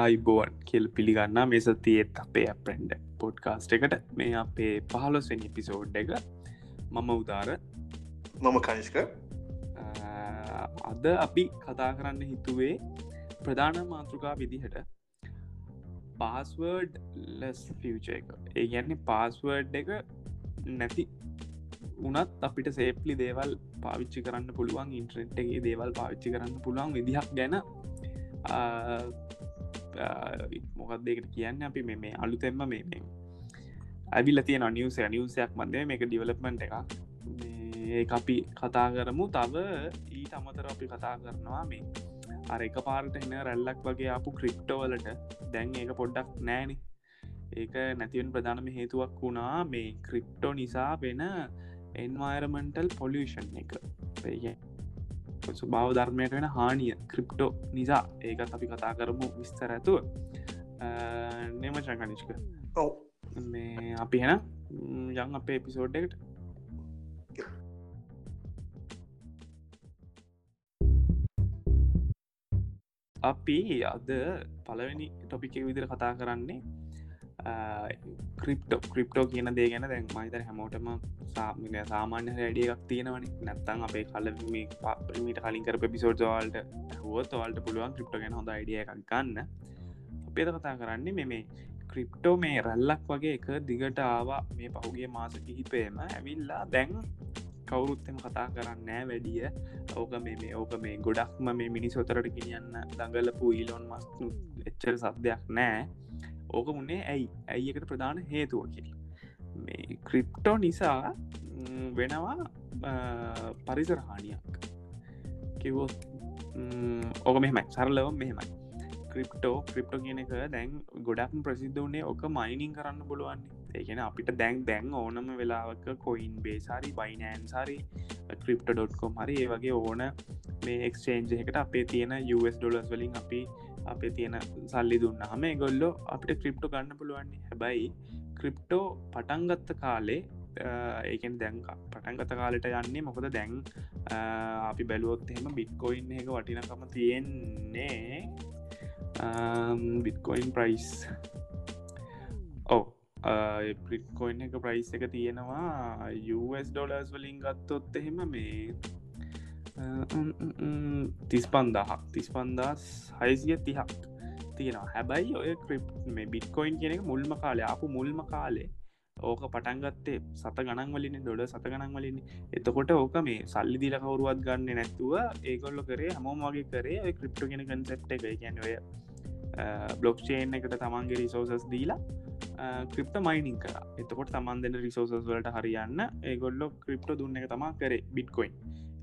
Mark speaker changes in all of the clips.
Speaker 1: ආයිබෝන් කෙල් පිළිගන්නා මේ සතියත් අපේ අප්‍රෙන්ඩ පොඩ්කාස්ට එකට. මේ අපේ පහලොස්වෙනි පිසෝඩ් එක මම උදාර.
Speaker 2: මම කනිෂ්ක.
Speaker 1: අද අපි කතා කරන්න හිතුවේ ප්‍රධාන මාතෘකා විදිහට පාස්වර්ඩ් ලස් ෆියච එක. ඒ ගැන්නේ පාස්වර්ඩ් එක නැති උනත් අපිට සේප්ලි දේවල් පාවිච්චි කරන්න පුළුවන් ඉන්ට්‍රෙන්ට්ගේ දේවල් පාවිච්චි කරන්න පුළුවන් විදිහක් ගැන මොකක් දෙකට කියන්න? අපි මේ අලුතෙම මේ මේ ඇවිල්ල තියෙන නිවස නිවසයක් මන්දේ මේක ඩිවලප්මන්ට එක ඒ අපි කතා කරමු. තව ඊට අමතර අපි කතා කරනවා මේ අර එක පාරට එන රැල්ලක් වගේ අපපු ක්‍රිප්ටෝවලට දැන් ඒක පොඩ්ඩක් නෑන. ඒක නැතිවන් ප්‍රධානම හේතුවක් වුණා මේ ක්‍රිප්ටෝ නිසා වෙන එන්වරමෙන්ටල් පොලියෂන් එක. ස්වභාව ධර්මයට වෙන හානිය ක්‍රිප්ටෝ නිසා. ඒකත් අපි කතා කරමු විස්තර ඇතුව. නෙම චකනිෂ්ක
Speaker 2: ඔව.
Speaker 1: මේ අපි හෙන යං අපේ එපිසෝඩ්ඩකට අපි අද පලවෙනි ටොපික විදිර කතා කරන්නේ ක්‍රිප්ටෝ ක්‍රිප්ටෝ කියන දේ ගැන දැන් මහිතර හැමෝටම සාමින සාමාන්‍ය රඩිය එකක් තියෙනවන. නැත්තං අපේ කල මේ පමිට කලින් කර පිසෝඩ්වාල්ට හුවත් ඔවල්ට පුළුවන් ක්‍රිප්ට ගැන හොඳ අයිඩිය එකක් ගන්න. අපේද කතා කරන්නේ මෙ මේ ක්‍රිප්ටෝ මේ රැල්ලක් වගේ එක දිගට ආවා මේ පහුගේ මාස කිහිපේම ඇවිල්ලා දැන් කවුරුත්තම කතා කරන්නෑ වැඩිය. ඕක මේ මේ ඕක මේ ගොඩක්ම මේ මිනිසොතරට ගෙනියන්න දඟලපු ඊලොන් මස්නු එච්චර සද්‍යයක් නෑ ඕක මුන්නේ ඇයි? ඇයි එකට ප්‍රධාන හේතුව කියල්. මේ ක්‍රිප්ටෝ නිසා වෙනවා පරිසරහානියක් කිවොත් ඕක මෙහෙමයි. සරලව මෙහෙමයි. ක්‍රිප්ටෝ ක්‍රිප්ටෝ කියන එක දැන් ගොඩක් ප්‍රසිද්ධ වනේ ඕක මයිනිං කරන්න පුළුවන්නේ ඒගෙන අපිට දැන් දැන් ඕනම වෙලාවක කොයින් බේසාරි බයිනෑන් සරි ක්‍රිප්ට.කොම් හරි ඒ වගේ ඕන මේ එක්ස්චේන්ජ එකට අපේ තියෙන US ඩොලස් වලින් අපි අපේ තියෙන සල්ලි දුන්න හම ගොල්ලො අපිට ක්‍රිප්ටෝ ගන්න පුළුවන්නේ හැබැයි ක්‍රිප්ටෝ පටන්ගත්ත කාලේ ඒකෙන් දැන් පටන්ගත කාලට යන්නේ මොකද දැන් අපි බැලුවොත් එහෙම බිට්කොයින් එක වටිනකම තියෙන්නේ බිට්කොයින් ප්‍රයිස් ඕ ප්‍රිට්කොයින් එක ප්‍රයිස් එක තියෙනවා US ඩොලර්ස් වලින් ගත්තොත් එහෙම මේ තිස් පන්දාහක් තිස් පන්දස් හයිසිය තිහක් තියෙනවා හැබැයි ඔය ක්‍රිප් මේ බිට්කොයින් කියන එක මුල්ම කාලේ අපපු මුල්ම කාලේ ඕක පටන්ගත්තේ සත ගණන් වලින් ඩොඩ සත ගණන් වලින් එතකොට ඕක මේ සල්ලි දිල කවරුවත් ගන්න නැත්තුව ඒගොල්ල කරේ හමෝම වගේ කරේ ඔය ක්‍රිප්ට ගෙන කන්සෙප්ට එක. ගැන ඔය uh, බ්ලොක්්චේන් එකට තමන්ගේ රිසෝසස් දීලා ක්‍රිප්ට මයිනිං කර. එතකොට තමන් දෙන්න රිසෝසස් වලට හරියන්න ඒගොල්ලො ක්‍රිප්ට දුන්න එක තමා කරේ බිට්කොයින්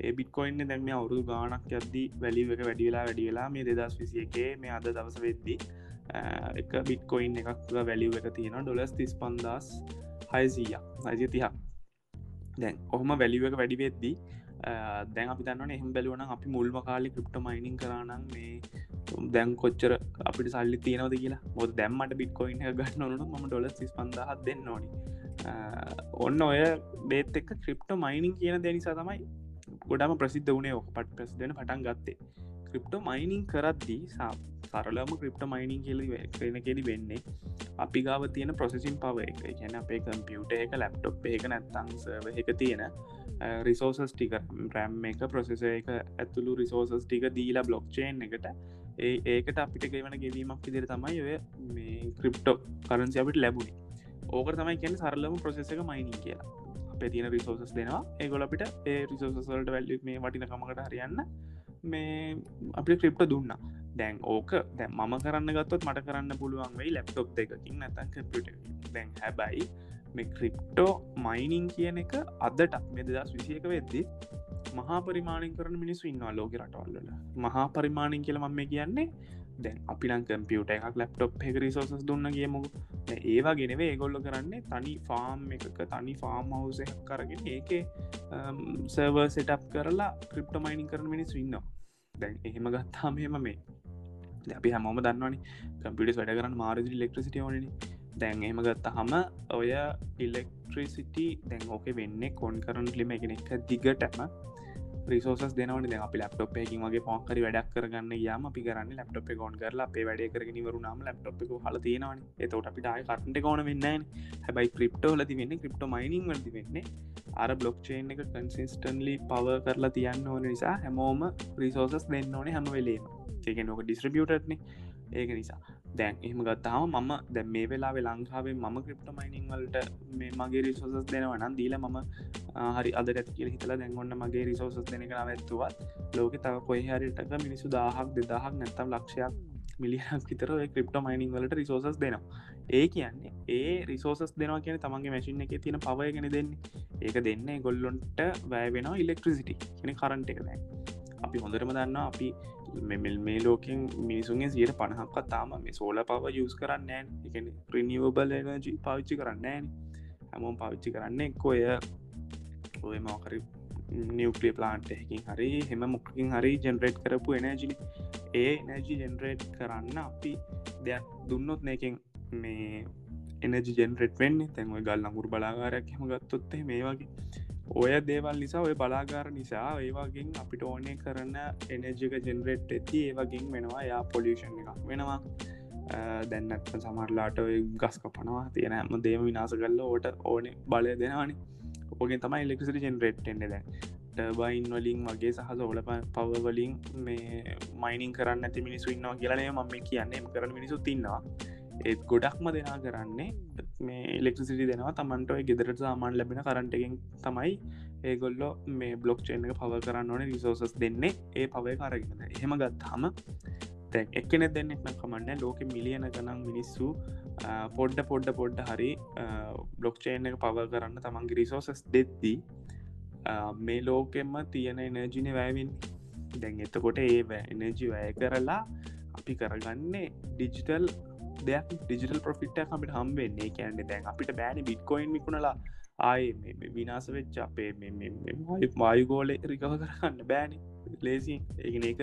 Speaker 1: ඒ බිට්කොයින්න දැන් මේ අවුරුදු ගානක් යද්දී වැලිව එක වැඩිවෙලා වැඩිවෙලා මේ දෙදස් විසිය එකේ මේ අද දවස වෙද්දී එක බිට්කොයින් එකක් වැලිව එක තියෙන ඩොලස් තිස් පන්දස් හයසීය හයිසි තිහක්. දැන් ඔහොම වැලිව එක වැඩිවෙද්දී දැන් අපි දන්න එහම බැලුවන අපි මුල්ම කාලි ක්‍රිප්ට මයිනිං කරනම් මේ දැන් කොච්චර අපිට සල්ලි තියෙනවද කියලා. මොද දැම්මට බිට්කොයින් ගන්න නොනු ම ඩොල සිස් පන්දහත් දෙන්න ඕනි. ඔන්න ඔය බේත් එක් ක්‍රිප්ට මයිනිං කියන දෙනිසා තමයි ගොඩම ප්‍රසිද්ධ වනේ ඕක පට ප්‍රසිදන පටන් ගත්තේ. ක්‍රිප්ටෝ මයිනිං කරද්දී සා සරලම ක්‍රිප්ට මයිනිං කෙලි වෙන කෙලි වෙන්නේ අපි ගාව තියෙන ප්‍රොසෙසින් පව එක. ගැන අපේ කම්පියුට එක ලැප්ටොප් එක නැත්තං සව එක තියෙන රිසෝසස් ටික ප්‍රෑම් එක ප්‍රොසෙස එක ඇතුළු රිසෝසස් ටික දීලා බ්ලොක්්චේන් එකට. ඒ ඒකට අපිට ගෙවන ගෙවීමක් විදිර තමයි ඔය මේ ක්‍රිප්ටෝ කරන්සි අපිට ලැබුණේ. ඕක තමයි කියන සරලම ප්‍රසෙස එක මයිනින් කියලා. අපේ තියෙන රිසෝසස් දෙනවා. ඒගොල අපිට ඒ රිසෝසල්ට වැල්ලි මේ වටිනකමකට හරියන්න මේ අපි ක්‍රිප්ට දුන්න. දැන් ඕක දැ මම කරන්න ගත්තොත් මට කරන්න පුළුවන් වෙයි ලැප්ටොප් දෙකින් නැතන් කපිට දැන් හැබැයි මේ ක්‍රිප්ටෝ මයිනිං කියන එක අදට මෙදදස් විසියක වෙද්දි මහා පරිමාණින් කරන මිනිස්සු ඉන්නවා ලෝක රටවල්ල මහා පරිමාණින් කියල මම කියන්නේ දැන් අපිලං කම්පියුට එකක් ලැප්ටොප් එක රිසෝසස් දුන්න කියමු ඒවා ගෙනවේ ඒගොල්ල කරන්නේ තනි ෆාම් එකක තනි ෆාම් හවස කරගෙන ඒක සර්ව සෙටප් කරලා ක්‍රිප්ට මයිනින් කරන මිනිස් ඉන්නවා. දැන් එහෙම ගත්තා මෙහෙම මේ. අපි හැමෝම දන්නවනි කම්පිටස් වැඩ කරන්න මාරදි ලෙක්ට්‍රසිට ඕනනි දැන් එහෙම ගත්ත හම ඔය ඉලෙක්ට්‍රීසිටි දැන් ඕක වෙන්න කොන් කරන ලිම එකන එක දිගටම රිසෝස් දෙනවන අපි ලප්ටොප් එකින් වගේ පොක්කරි වැඩක් කරගන්න යාම අපි කරන්න ලප්ටොප් ගොන් කරලා අපේ වැඩ කරගෙන වරුනාම ලප්ටොප් එක හල තියෙනවන. එතවට අපිට ආය කටට ගොන වෙන්න හැබයි ක්‍රිප්ටෝ ලති වෙන්න ක්‍රිප්ට මයිනිං වලති වෙන්නේ. අර බ්ලොක්්චේන් එක කන්සිස්ටන්ලි පව කරලා තියන්න ඕන නිසා හැමෝම රිසෝසස් දෙන්න ඕනේ හැම වෙලේම. ඒක නොක ඩිස්ට්‍රබියටන ඒක නිසා. දැන් එහෙම ගත්තාම මම දැ මේ වෙලාවෙ ලංකාවේ මම ක්‍රිප්ට මයිනිං වලට මේ මගේ රිසෝසස් දෙනවනම් දීල මම හරි අද ඇති කියල හිතලා දැන්ගොන්න මගේ රිසෝසස් දෙන කන ඇත්තුවත් ලෝක තව කොහහරිටක මිනිසු දාහක් දෙදහක් නැත්තම් ලක්ෂයක් මිලියනක් විතර ක්‍රිප්ට මයිනිං වලට රිසෝසස් දෙනවා. ඒ කියන්නේ ඒ රිසෝසස් දෙනවා කියන තමන්ගේ මැසින් එක තියෙන පවයගෙන දෙන්නේ. ඒක දෙන්න ගොල්ලොන්ට වැෑ වෙනවා ඉලෙක්ට්‍රසිටි කියන කරන්ට එක දැන්. අපි හොඳරම දන්න අපි මෙමල් මේ ලෝකින් මිනිසුන්ගේ සියට පණහක්කත් තාම මේ සෝල පව යස් කරන්න එක ප්‍රනිවබල එනජි පාවිච්චි කරන්න හැමෝම් පාවිච්චි කරන්න කොය ඔය මෝකරි නිවක්ලිය ප්ලාන්ට එකින් හරි හෙම මොක්කින් හරි ජෙනරේට් කරපු එනජින ඒ එනජි ජෙනරේට් කරන්න අපි දෙයක් දුන්නොත් නකින් මේ එනජි ජෙනරෙට් වෙන්නේ. තැන්ව ගල් අඟුර බලාගාරයක් හෙම ගත්තොත්තේ මේ වගේ. ඔය දේවල් නිසා ඔය බලාගාර නිසා ඒවාගෙන් අපිට ඕනය කරන එනජික ජෙනරෙට් ඇති ඒවගින් වෙනවා යා පොලියෂන් එකක් වෙනවා. දැන්නත් සමරලාට ගස් කපනවා. තියෙන හැම දේම විනාස කල්ල ඕට ඕන බලය දෙනවානි. ඕගෙන් තමයි එලෙක්සිරි ජෙනරෙට් එන්න දැන්. ටර්බයින් වලින් වගේ සහ සෝල පවවලින් මේ මයිනින් කරන්න ඇති මිනිසු ඉන්නවා කියලනේ මම කියන්නේ. කරන මිනිසු තින්නවා ඒත් ගොඩක්ම දෙනා කරන්නේ මේ ඉලෙක්ට්‍රසිටි දෙනවා. තමන්ටයි ගෙදරට සාමාන් ලැබෙන කරන්ටකින් තමයි ඒගොල්ලො මේ බ්ලොක් චේන එක පව කරන්න ඕන රිසෝසස් දෙන්නේ. ඒ පවය කරගෙන එහෙම ගත්තාම තැන් එක්කෙන දෙන්නෙක්න කමන්න ලෝක මිලියන ගනම් මිනිස්සු පොඩ්ඩ පොඩ්ඩ පොඩ්ඩ හරි බ්ලොක් චේන එක පව කරන්න තමන්ගේ රිසෝසස් දෙද්දී මේ ලෝකෙම තියෙන එනජින වැෑවින් දැන් එතකොට ඒ එනජි වැය කරලා අපි කරගන්නේ ඩිජිටල් දෙයක් ඩිජිටල් පොෆිට අපිට හම්බෙන්නේ කියන්න දැන් අපිට බෑන බිට්කොයින් විකුණලා ආය විනාස වෙච්ච අපේ වායුගෝල රිකව කරන්න බෑනි. ලේසි ඒගෙන එක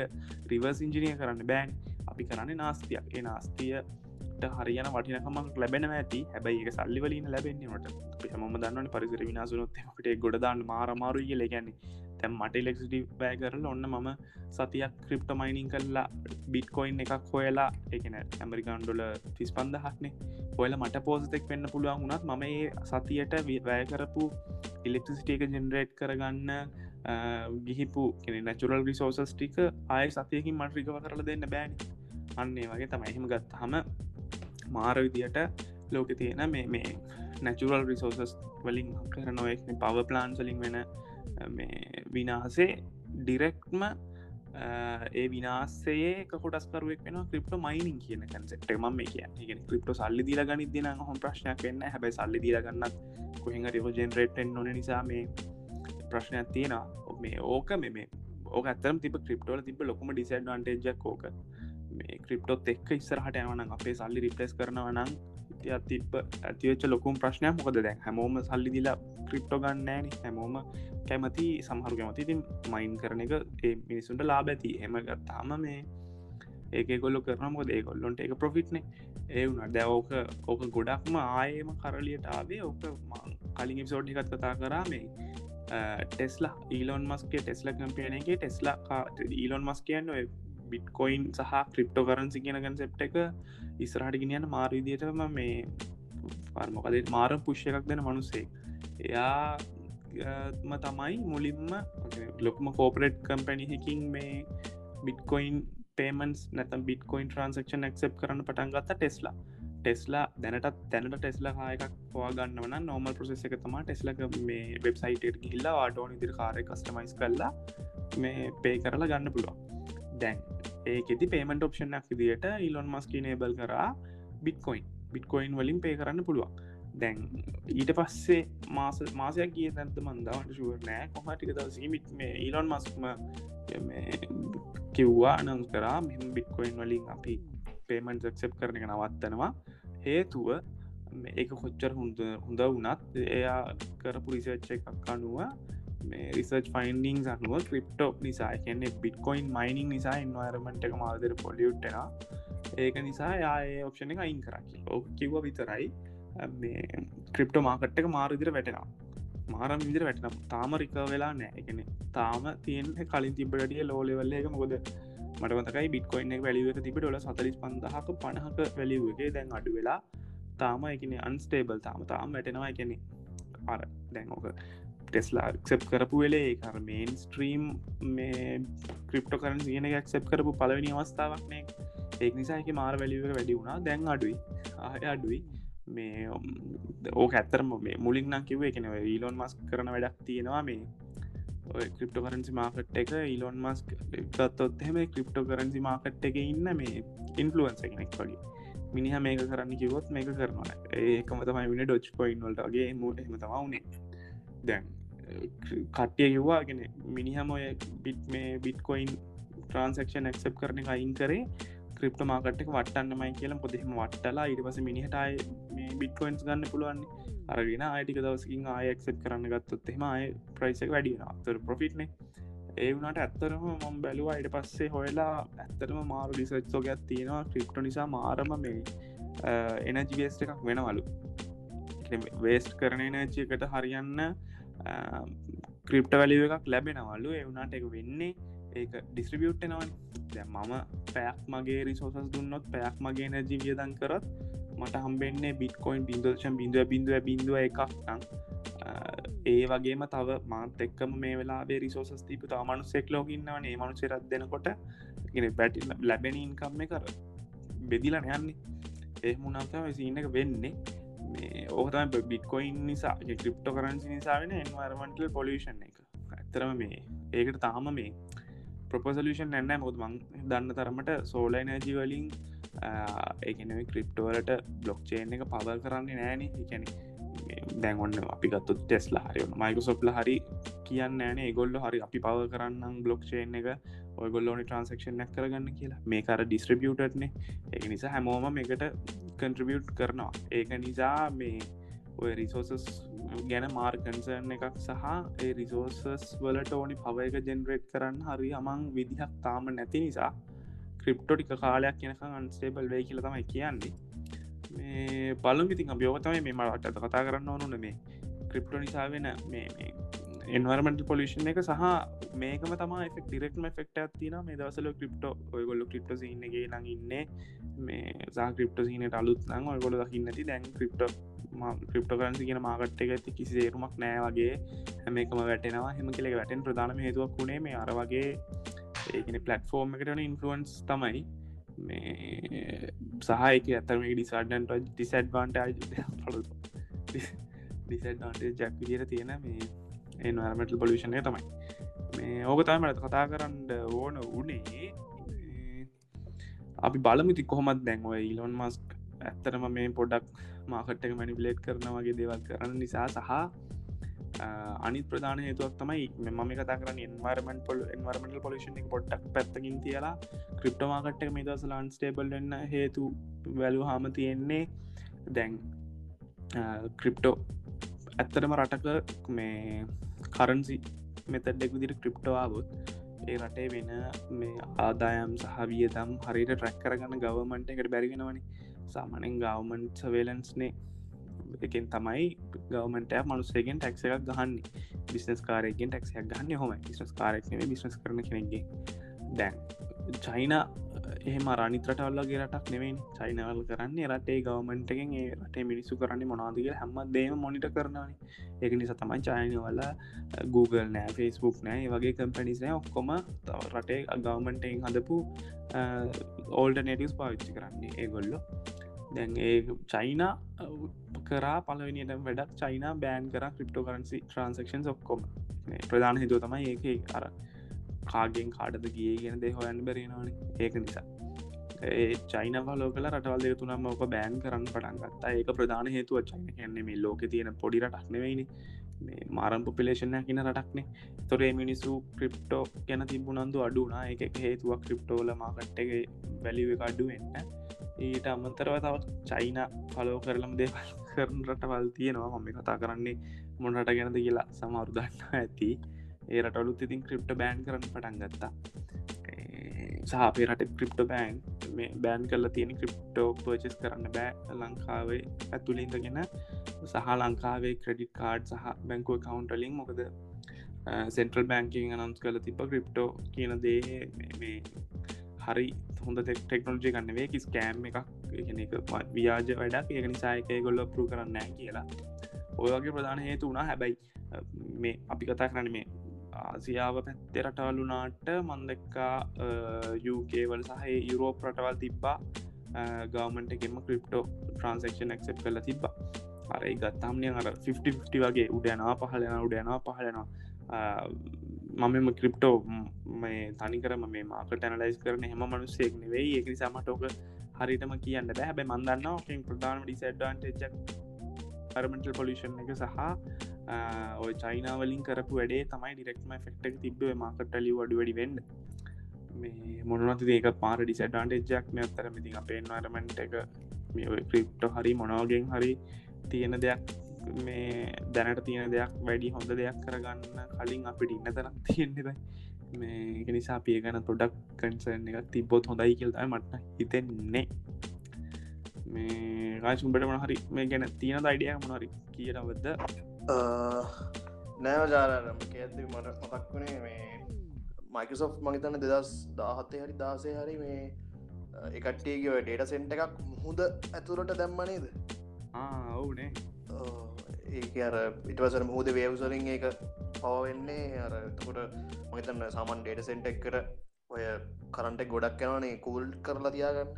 Speaker 1: රිවර්ස් ඉංජිනිය කරන්න බෑන්. අපි කරන්න නාස්තියක්. ඒ නාස්තියට හරියන වටිනකමක් ලැබෙන ඇති. හැබයි එක සල්ලිවලින් ලැබෙන්නට හම දන්න පරිසර විනාසුනොත් අපිට ගොඩදාන්න මාරමාරු කියල. ගැන්නේ තැම් මට ඉලෙක්සිටි බෑ කරල ඔන්න මම සතියක් ක්‍රිප්ට මයිනිං කරලා බිට්කොයින් එකක් හොයලා එකන ඇමරිකාන්ඩොල තිස් පන්දහක්නේ හොයල මට පෝසතෙක් වෙන්න පුළුවන් වුණත් මම ඒ සතියට වැය කරපු ඉලෙක්ට්‍රසිට එක ජෙනරේට් කරගන්න ගිහිපු කෙන නැචුරල් රිසෝසස් ටික ආය සතියකින් මට රිකව කරල දෙන්න බෑනි. අන්නේ වගේ තමයි. එහෙම ගත් හම මාර විදියට ලෝක තියෙන මේ මේ නැචුරල් රිසෝසස් වලින් කරනොයෙක් පව ප්ලාන් සලින් වෙන මේ විනාසේ ඩිරෙක්ටම ඒ විනාසේ කොටස්කරුවක් වෙන ක්‍රිප්ට මයිනින් කියන කැන්සෙක්ට ම මේ කිය ක්‍රිප්ට සල්ලි දිල ගනි දින හොම ප්‍රශ්නයක් වෙන්න හැබයි සල්ලි දිල ගන්නත් කොහෙඟ රිව ජෙනරේටෙන් නොන නිසා මේ ප්‍රශ්නයක් තියෙනවා. මේ ඕක මේ ඕක ඇතරම් තිබ ක්‍රිප්ටෝල තිබ ලොකම ඩිසඩ්වන්ටේජක් ඕක. මේ ක්‍රිප්ටොත් එක් ඉස්සරහට යවන අපේ සල්ලි රිපලස් කරනවනම් තිබ ඇතිවච්ච ලොකුම් ප්‍රශ්නයක්. මොකද දැන් හැමෝම සල්ලි දිලා ක්‍රිප්ටෝ ගන්නෑන හැමෝම කැමති සමහරු කැමති. තින් මයින් කරන එක ඒ මිනිසුන්ට ලාබ ඇති. එම ගත්තාම මේ ඒක ගොල්ල කරනමොද ඒ ගොල්ලොන්ට එක ප්‍රොෆිට්න ඒ වුණ. දැවෝක ඕක ගොඩක්ම ආයම කරලියට ආවේ ඕක කලින් සෝඩ් එකත් කතා කරා මේ ටෙස්ලා ඊලොන් මස්ගේ ටෙස්ල කම්පියනගේ ටෙස්ලා ඊලොන් මස් කියන්න බිට්කොයින් සහ ක්‍රිප්ටෝ කරන්සි කියන කන්සෙප් එක ඉස්රහට ගෙනියන්න මාර්විදියටම මේ පර්මකදේ මාර පුෂ්‍ය එකක් දෙන මනුස්සේ එයා ම තමයි මුලින්ම ලොක්ම කෝපරේට් කම්පැනිහකින් මේ බිට්කොයින් පේමන්ස් නැතම් බිට්කොයින් ට්‍රන්සක්ෂන් ක්සප් කරන්න පටන් ගත්ත ටෙස්ලා ටෙස්ලා දැනටත් තැනට ටෙස්ලා හායකක් පවා ගන්නවන නොමල් ප්‍රසෙස එක තම ටෙස්ලක මේ වෙබ්සයිට ගිල්ලා ආටෝන ඉදිරි කාරය කස්ටමයිස් කරලා මේ පේ කරලා ගන්න පුළුවන්. දැන් ඒකෙති පේමට ඔප්ෂන්ක් විදිට ඉලොන් මස්කිනේබල් කරා බිට්කොයින් බිට්කොයින් වලින් පේ කරන්න පුළුවන්. දැන් ඊට පස්සේ මාස මාසයක් කිය තැන්ත මන්දාවට ශුවරනෑ කොහටික දවසමිත් මේ ඊලොන් මස්ම කිව්වා අනං කරා මෙම බිට්කොයින් වලින් අපි පේමන්ට ක්සප් කරන එක නවත්තනවා. හේතුව ඒක කොච්චර හොඳ හොඳ වනත් එයා කරපු රිසච්ච එකක් අනුව මේ රිසර්ච් ෆයින්ඩිං අනුව ක්‍රිප්ටෝ නිසා කියන්නේ බිට්කොයින් මයිනිං නිසා ඉන්වරමට එක මාදර පොලියුට්ටෙන ඒක නිසා යාය ඔප්ෂණ එක අයින් කරකි ඕ කිව්ව විතරයි. මේ ක්‍රිප්ට මාකට් එක මාරදිර වැටෙනවා. මාරම් විදිර වැටනම් තාම රික වෙලා නෑගෙන තාම තියෙන්ට කලින් තිබටටිය ලෝලෙවල්ල එක මොකද? මටමතකයි බිට්කොයින්න වැලිුවක තිබ ොල සතලිස් පන්දහක පණහක වැලිුවගේ දැන් අඩු වෙලා තාම එකන අන්ස්ටේබල් තාම තාම වැටෙනවා. එකනෙ අර දැන්ෝක ටෙස්ලා ක්සප් කරපු වෙලේ කර මේන් ස්ට්‍රීම් මේ ක්‍රිප්ට කරන කියන ක්සප් කරපු පලවෙනි අවස්ථාවක්නේ ඒක නිසා එක මාර වැලිුවක වැඩි වුණා. දැන් අඩුයි. ආය අඩුයි. මේ um, ඕක ඇත්තරම මේ මුලින් නම් කිව එකනව ඊලොන් මස් කරන වැඩක් තියෙනවා මේ ක්‍රිප්ට කරන්සි මාකට් එක. ඉලොන් මස් ගත්තොත් එහෙම ක්‍රිප්ට කරන්සි මාකට් එක ඉන්න මේ ඉන්ෆලුවන්ස කෙනෙක් වගේ. මිනිහ මේක කරන්න කිවොත් මේක කරනවා. ඒකම තමයි වින ඩොච් කොයින් වලටගේ මුට එම තම වුණේ. දැන් කට්ටිය කිව්වාගෙන මිනිහම ඔය බිට් මේ බිට්කොයින් ට්‍රන්සක්ෂන් එක්සප් කරන එක අයින් කරේ ක්‍රිප්ට මාකට්ක වටන්නමයි කියල පොදෙම වටලා ඉට පස මිනිහටයි මේ බිට්කොයින්ස් ගන්න පුළුවන් අරගෙන අයිටික දවසකින් ආයක්සප් කරන්න ගත්තොත් එෙම අය ප්‍රයිසක් වැඩියෙන අතර ප්‍රොෆිට්නේ ඒ වුණට ඇත්තරම මම් බැලුවා අයට පස්සේ හොයලා ඇත්තරම මාරු ලිසච්සෝගයක් තියෙනවා. ක්‍රිප්ට නිසා මාරම මේ එනජිවේස්ට එකක් වෙනවලු. වේස්ට් කරන එනජයකට හරියන්න ක්‍රිප්ට වැලිව එකක් ලැබෙනවලු. එවුණට එක වෙන්නේ ඒක ඩිස්ට්‍රිබියුට් නවන් දැ මම පැයක් මගේ රිසෝසස් දුන්නොත් පැයක් මගේ නජි වියදන් කරත් මට හම්බෙන්නේ බිට්කොයින් බින්දෝෂන් බිඳුව බිඳුව බිඳුව එකක් නං ඒ වගේම තව මාත් එක්කම මේ වෙලා රිසෝසස් තිපු තමනු සෙක් ලෝගන්නවන ඒ මනු සෙරත් දෙනකොට බැටි ලැබෙන ඉන්කම්ම කර බෙදිලන යන්නේ. ඒ මුණම්තම සිීන එක වෙන්නේ. මේ ඕතම බික්කොයින් නිසා ක්‍රිප්ටෝ කරන්සි නිසා වෙන එන්වර්මන්ටල් පොලිෂන් එක. ඇත්තරම මේ ඒකට තාම මේ ප්‍රපසලූෂන් එන්න මොද මං දන්න තරමට සෝලයිනජි වලින් ඒකනව ක්‍රිප්ටෝලට බ්ලොක්්චේන් එක පවල් කරන්නේ නෑන එකැනේ දැන් ඔන්න අපි ගත්තු ටෙස්ලා හරි මයිකසොප්ල හරි කියන්න ෑන ගොල්ල හරි අපි පව කරන්න බ්ලොක්්ෂේන් එක. ඔයගොල්ලෝන ට්‍රන්සක්ෂන් නැක් කරගන්න කියලා. මේ කර ඩිස්ට්‍රබියටත්නේ ඒ නිසා හැමෝම එකට කන්ට්‍රබියට් කරනවා. ඒක නිසා මේ ඔය රිසෝසස් ගැන මාර් කන්සර්න් එකක් සහ ඒ රිසෝසස් වලට ඕනි පව එක ජෙනරේට් කරන්න හරි අමං විදිහක් තාම නැති නිසා ක්‍රිප්ටෝටික කාලයක් කියනක අන්ස්ටේබල් වේ කියල තමයි කියන්නේ. මේ බලු ඉතින් අභියෝගතමයි මේ මට කතා කරන්න ඕනුන මේ ක්‍රිප්ටෝ නිසා වෙන මේ එන්වර්මට පොලිෂන් එක සහ මේකම තම ෙක් ඩිරෙක්ම ෆෙක්ට ඇතින මේ දවසල ක්‍රිප්ට ඔයගොල්ල ක්‍රිප්ට සින්නගේ නං ඉන්න. මේ සා ක්‍රිප්ට සිනට අලුත් නං ඔයගොල දකින්නති දැන් ක්‍රිප්ට ක්‍රිප්ට කරන්සි කියන මාගට් එක ඇති කිසි සේරුමක් නෑ වගේ. හැම එකම වැටෙනවා. හෙම කෙළෙ වැටෙන් ප්‍රධානම හේතුවක් වුණේ මේ අර වගේ ඒකන පලට්ෆෝර්ම් එකටන ඉන්ෆලුවන්ස් තමයි. මේ සහයක ඇතරම ඩිසාඩන්ට ඩිසඩ්වාන්ට ඩිසඩ්වාන්ට ජැක් විදිර තියෙන මේ එන්වර්මටල් පොලිෂණය තමයි. මේ ඕක තමට කතා කරන්න ඕන වනේ අපි බලමිති කොහොමත් දැන්ව ඉලොන් මස්ක් ඇත්තරම මේ පොඩක් මාකට්ක මැනිිපලේට් කරනවගේ දේවල් කරන්න නිසා සහ අනි ප්‍රධාන හේතුවක් තමයි මම කතා කරන්න එන්වර්මන් පොල් එන්වර්මටල් පොලිෂන් පොට්ටක් පැත්තකින් තියලා ක්‍රිප්ටමාකට්ක මේ දස ලන් ස්ටේබල් වෙන්න හේතු වැලු හාම තියෙන්නේ. දැන් ක්‍රිප්ටෝ ඇත්තරම රටක මේ කරන්සි මෙතඩෙක් විදිට ක්‍රිප්ටවාබොත් ඒ රටේ වෙන මේ ආදායම් සහවියදම් හරිට ට්‍රැක් කරගන්න ගවමන්ට එකට බැරිගෙනවනි සාමනෙන් ගවමන්ට සවේලන්ස්නේ එකෙන් තමයි ගවමට මනුස්සේගෙන් ටැක්ස එකක් ගහන්නේ. බිස්නස් කාරයගෙන් ටැක්සයක් ගන්න හොම බිස්නස් කාරක්නේ බිස්නස් කරන කෙනෙගේ දැන් චයින එහෙම රනිතරටවල්ලගේ රටක් නෙවෙයි චයිනවල් කරන්නේ රටේ ගවමන්ටගෙන් ඒ රටේ මිනිස්සු කරන්නේ මොනාදක හැම දේම මොනිට කරනවාන. ඒක නිසා තමයි චයිනවල Google නෑ ෆස්බුක් නෑ වගේ කම්පනිස් නෑ ඔක්කොම රටේ ගවමන්ටෙන් හදපු ඕල්ඩ නෙටස් පාවිච්චි කරන්නේ ඒගොල්ලො. දැන් ඒ චයිනා කරා පලවිනිට වැඩක් චයිනා බෑන් කර ක්‍රිප්ටෝ කරන්සි ට්‍රන්සක්ෂන් ඔක්කොම ප්‍රධාන හිතුව තමයි ඒක අර කාගෙන් කාඩද ගිය ගෙන දේ හොයන්න බැරෙනවාන ඒක නිසා. ඒ චයින ලෝ කල රටවල් දෙ තුනම ඕක බෑන් කරන්න පටන් ගත්තා. ඒක ප්‍රධාන හේතුව චයින කියන්නේ මේ ලෝක තියෙන පොඩි රටක් නෙවෙයිනි. මේ මාරම් පොපිලේෂන කියන රටක්නේ. තොරේ මිනිසු ක්‍රිප්ටෝ ගැන තිබුණන්දු අඩුනා එක හේතුවක් ක්‍රිප්ටෝල මාකට්ටගේ වැලිව එක අඩුවෙන්න්න ඊට අමතරව තවත් චයින පලෝ කරලම් දේවල් කරන රටවල් තියෙනවා. මම කතා කරන්නේ මොනට ගැනද කියලා සමරු දන්න ඇති. ඒ රටලුත් ඉතින් ක්‍රිප්ට බෑන් කරන්න පටන් ගත්තා. සහ අපේ රට ක්‍රිප්ට බෑන් මේ බෑන් කල්ල තියෙන ක්‍රිප්ටෝ පර්චස් කරන්න බෑ. ලංකාවේ ඇතුලින්දගෙන සහ ලංකාවේ ක්‍රඩිට් කාඩ් සහ බැංකුව කවන්ටලින් මොකද සෙන්ට්‍රල් බැංකින් අනම්ස් කල තිබ ක්‍රිප්ටෝ කියන දේ මේ හරි හොඳ ටෙක්නෝජය ගන්නවේ කිස් කෑම් එකක්. එක ව්‍යාජ වැඩක්. ඒක නිසායකය ගොල්ල පරු කරන්න කියලා. ඔයගේ ප්‍රධාන හේතු වුණා. හැබැයි මේ අපි කතා කරන්න මේ ආසියාව පැත්තේ රටවල්ලුනාට මන්දක්කා යුකේවල් සහ යුරෝප රටවල් තිබ්බා. ගවමන්ට එකෙම ක්‍රිප්ටෝ ට්‍රන්සක්ෂන් එක්සප් කල තිබ්බා. අරයි ගත්තාම්නය අර 50 වගේ උඩයනවා පහලෙන උඩයනවා පහලෙනවා මමම ක්‍රිප්ටෝ මේ තනිකරම මේ මාකට ඇනලයිස් කරන හෙම මනුස්සෙක් නෙවෙයි. ඒකරි සමටෝක හරිටම කියන්න බැහැ මන්දන්න ෝකින් ප්‍රධාන ඩිසඩ්ඩන්ට පරමෙන්ටල් පොලිෂන් එක සහ ඔය චයිනාවලින් කරපු වැඩේ තමයි ඩිරෙක්ම ෆෙක්ට තිබ්බ මාකටලි වඩි වැඩි වෙන්ඩ මේ මොනවති ඒක පාර ඩිසඩන්ටේජක් නත්තර මිති අපේෙන් අරමෙන්ට එක මේ ක්‍රිප්ට හරි මොනෝගෙන් හරි තියෙන දෙයක් මේ දැනට තියෙන දෙයක් වැඩි හොඳ දෙයක් කරගන්න කලින් අපිට ඉන්න තරක් තියෙන්නෙබයි මේ නිසා පිය ගැන පොඩක් කන්සර්න එකක් තිබොත් හොඳයි කියල්තයි මට හිතෙන්නේ. මේ රාශුම්බට මනහරි මේ ගැන තියෙන අයිඩිය මොනහරි කියනවද?
Speaker 2: නෑව ජාරම ඇද මට මතක් වුණේ මේ මයිකසෝ් මගතන්න දෙදස් දාහත්තේ හරි දාසේ හරි මේ එකට්ටියගේ ඩේට සෙන්ට එකක් මුහුද ඇතුරට දැම්මනේද
Speaker 1: ඔවුනේ.
Speaker 2: ඒක අර ඉටවසර මුහද වේවසලින් එක පවවෙන්නේ අර තකොට මගතන්න සාමන් ඩේට සෙන්ට එක්කට ඔය කරන්ට ගොඩක් යනනේ කූල් කරලා තියාගන්න.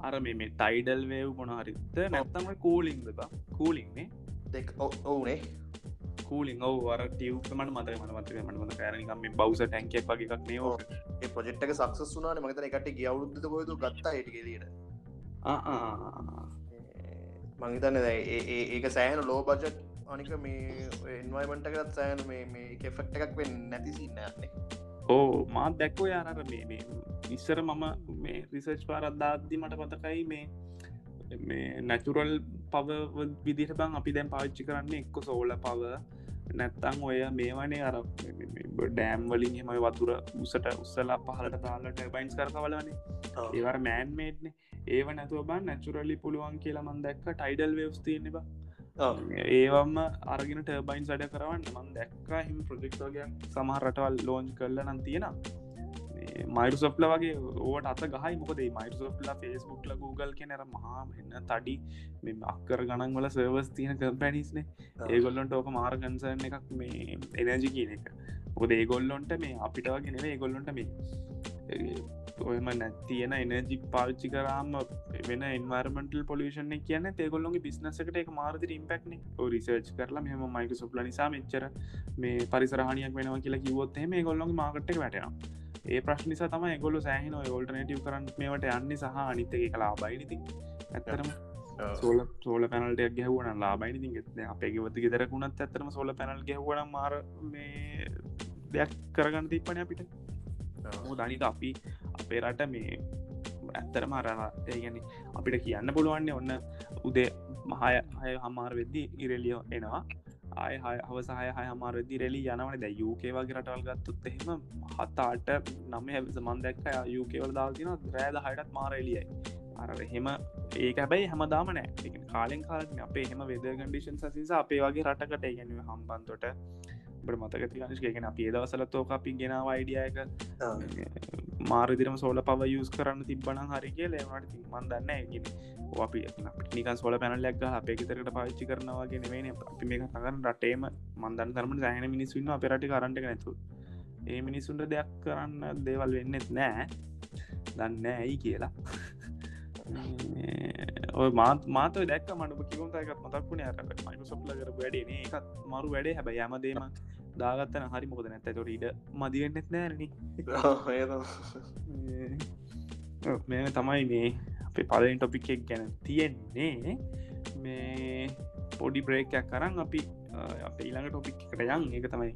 Speaker 1: අර මේ ටයිඩල් වේව් මොනහරිත නැත්තම කූලිංද කූලින්නේ
Speaker 2: දෙක් ඔවුනේ
Speaker 1: කූලින් ඔව වර ටියව් මට මත මට මත කෑරනිකම බවස ටැන්කක් වගේ එකක් නේෝ
Speaker 2: ඒ ප්‍රජෙට්ක සක්ස වුනාන මතන එකට ගවුද්ධ කොයතු ගත්තා හිටිකෙදට මංහිතන්න ඒක සෑහන ලෝ බජට් අනික මේ එන්වයිමටකත් සෑන මේ කෙෆෙක්ට එකක් වෙන් නැතිසින්න න්නේ
Speaker 1: ඕ මාත් දැක්කෝ යානර මේ ඉස්සර මම මේ රිසර්ච් පාරද්දාද්දි මට පතකයි මේ මේ නැචුරල් පව විදිට බං අපි දැන් පාච්චි කරන්න එක්ක සෝල පව නැත්තං ඔය මේවනේ අර ඩෑම් වලින් එම වතුර උසට උස්සලා පහලට දාලට බයින්ස් කරකවලනේ ඒවර මෑන්මේට්නේ ඒව නැතුව බන් නැචුරල්ලි පුළුවන් කියලා මන් දැක්ක ටයිඩල් වේස් තියන්නේ බා. ඒවම අරගෙන ටර්බයින් සඩ කරවන්න මන් දැක්ක හිම ප්‍රජෙක්ටෝගයක් සමහර රටවල් ලෝංච් කරල නම් තියෙන මයිරුසොප්ල වගේ ඕට අත ගහයි. මොකදේ මයිරුසොප්ලා ෆේස්බුක්ල Google කෙනර මහා එන්න තඩි මෙ අක්කර ගණන් වල සර්වස් තියෙන කම්පැනිස්නේ ඒගොල්ලොන්ට ඕක මාර්ගන්සන එකක් මේ එනජි කියන එක. ඔද ඒගොල්ලොන්ට මේ අපිට වගේ නෙවේ ඒගොල්ලොන්ට මේ ඔයම නැතියෙන එනජි පාච්චි කරාම වෙන එන්වර්මටල් පොලිෂන කියන තේගොල්ලොගේ බිස්නසකට එක මාර්දර ඉම්පක්න රිසර්ච් කරලා මෙම මයික සුප්ල නිසා මෙච්චර මේ පරිසරහනියක් වෙනවා කියලා කිවොත් මේ ගොල්ලොගේ මාකට්ක වැටෙනවා ඒ ප්‍රශ්න නිසා තම ගොල සෑහන ඔල්ටනටව කරන්න මේට යන්න සහ අනිතක කලා බයිනිති ඇත්තරම සෝල සෝල පැනල්ටයක් ගැහවන ලාබයිනි තිග අපේ ගෙවති ගෙදරකුණත් ඇතරම සෝල පැනල් ගැහවන මාර මේ දෙයක් කරගන්න තිප්පන අපිට. දනිත අපි අපේ රට මේ ඇත්තර මරලා ඒගැන අපිට කියන්න පුළුවන්නේ ඔන්න උදේ මහය හය හමාර වෙද්දි ඉරෙලියෝ එනවා ආය හවසාය හය හමාරදදි රෙලි යනවන. දැ යුකේ වගේ රටවල් ගත්තුත් එහෙම හත්තාට නම සමන්දැක්ක යුකේවල දාතින රෑද හයටත් මාරෙලියයි අර එහෙම ඒක හැබැයි හැමදාම නෑ. කාලෙන් කාල අපේ එහෙම වෙද කඩිෂන් සසිසා අපේ වගේ රටකට ගැනව හම්බන්තොට. බට මතක තිනිශකගෙන අපේ දවසලතෝක අපි ගෙනාව අයිඩියයක මාරදිරම සෝල පව යස් කරන්න තිබ්බන හරිගේ ලේමට තිමන් දන්න ගෙන අපි නිකන් සෝල පැනලක් අපේ තරට පාච්චි කරනවාගෙන වෙන අපි මේ කගන්න රටේම මන්දන් කරම සෑහන මිනිස්වන්න අපරටි කරට නැතු ඒ මිනිසුන්ට දෙයක් කරන්න දේවල් වෙන්නෙත් නෑ දන්න ඇයි කියලා. ඔය මාත් මාත දැක් මට කිවතයකත් මතක්ුණ අර මයික සොප්ල කර වැඩේ එකත් මරු වැඩේ. හැබ යමදේම දාගත්තන හරි මොකද නැත තොට ඉඩ මදිවෙන්නෙත් නෑරන මේ තමයි මේ අපේ පලෙන් ටොපික් එක් ගැන තියෙන්නේ. මේ පොඩි බ්‍රේකයක් කරන්න අපි අප ඊළඟ ටොපික් එකට යන්. ඒක තමයි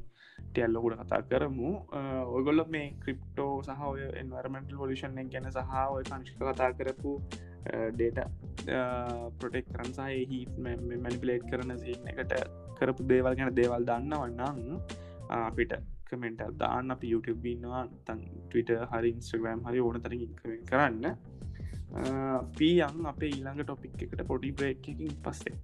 Speaker 1: ටැල්ලොකුට කතා කරමු. ඔයගොල්ල මේ ක්‍රිප්ටෝ සහ එන්වර්මෙන්ටල් පොලිෂන් ගැන සහ ඔය කංශික කතා කරපු ඩේට පොටෙක් කරන් සහ හිට මැනිපලේට් කරන සින්න එකට කරපු දේවල් ගැන දේවල් දන්න වන්නම් අපිට කමෙන්ට දාන්න. අප YouTube ඉන්නවා තන් ටවිට හරි ඉන්ස්ට්‍රග්‍රම් හරි ඕන තර ඉන්කමෙන් කරන්න. පීයන් අපේ ඊළඟ ටොපික් එකට පොඩි බ්‍රේක්කින් පස්සේ.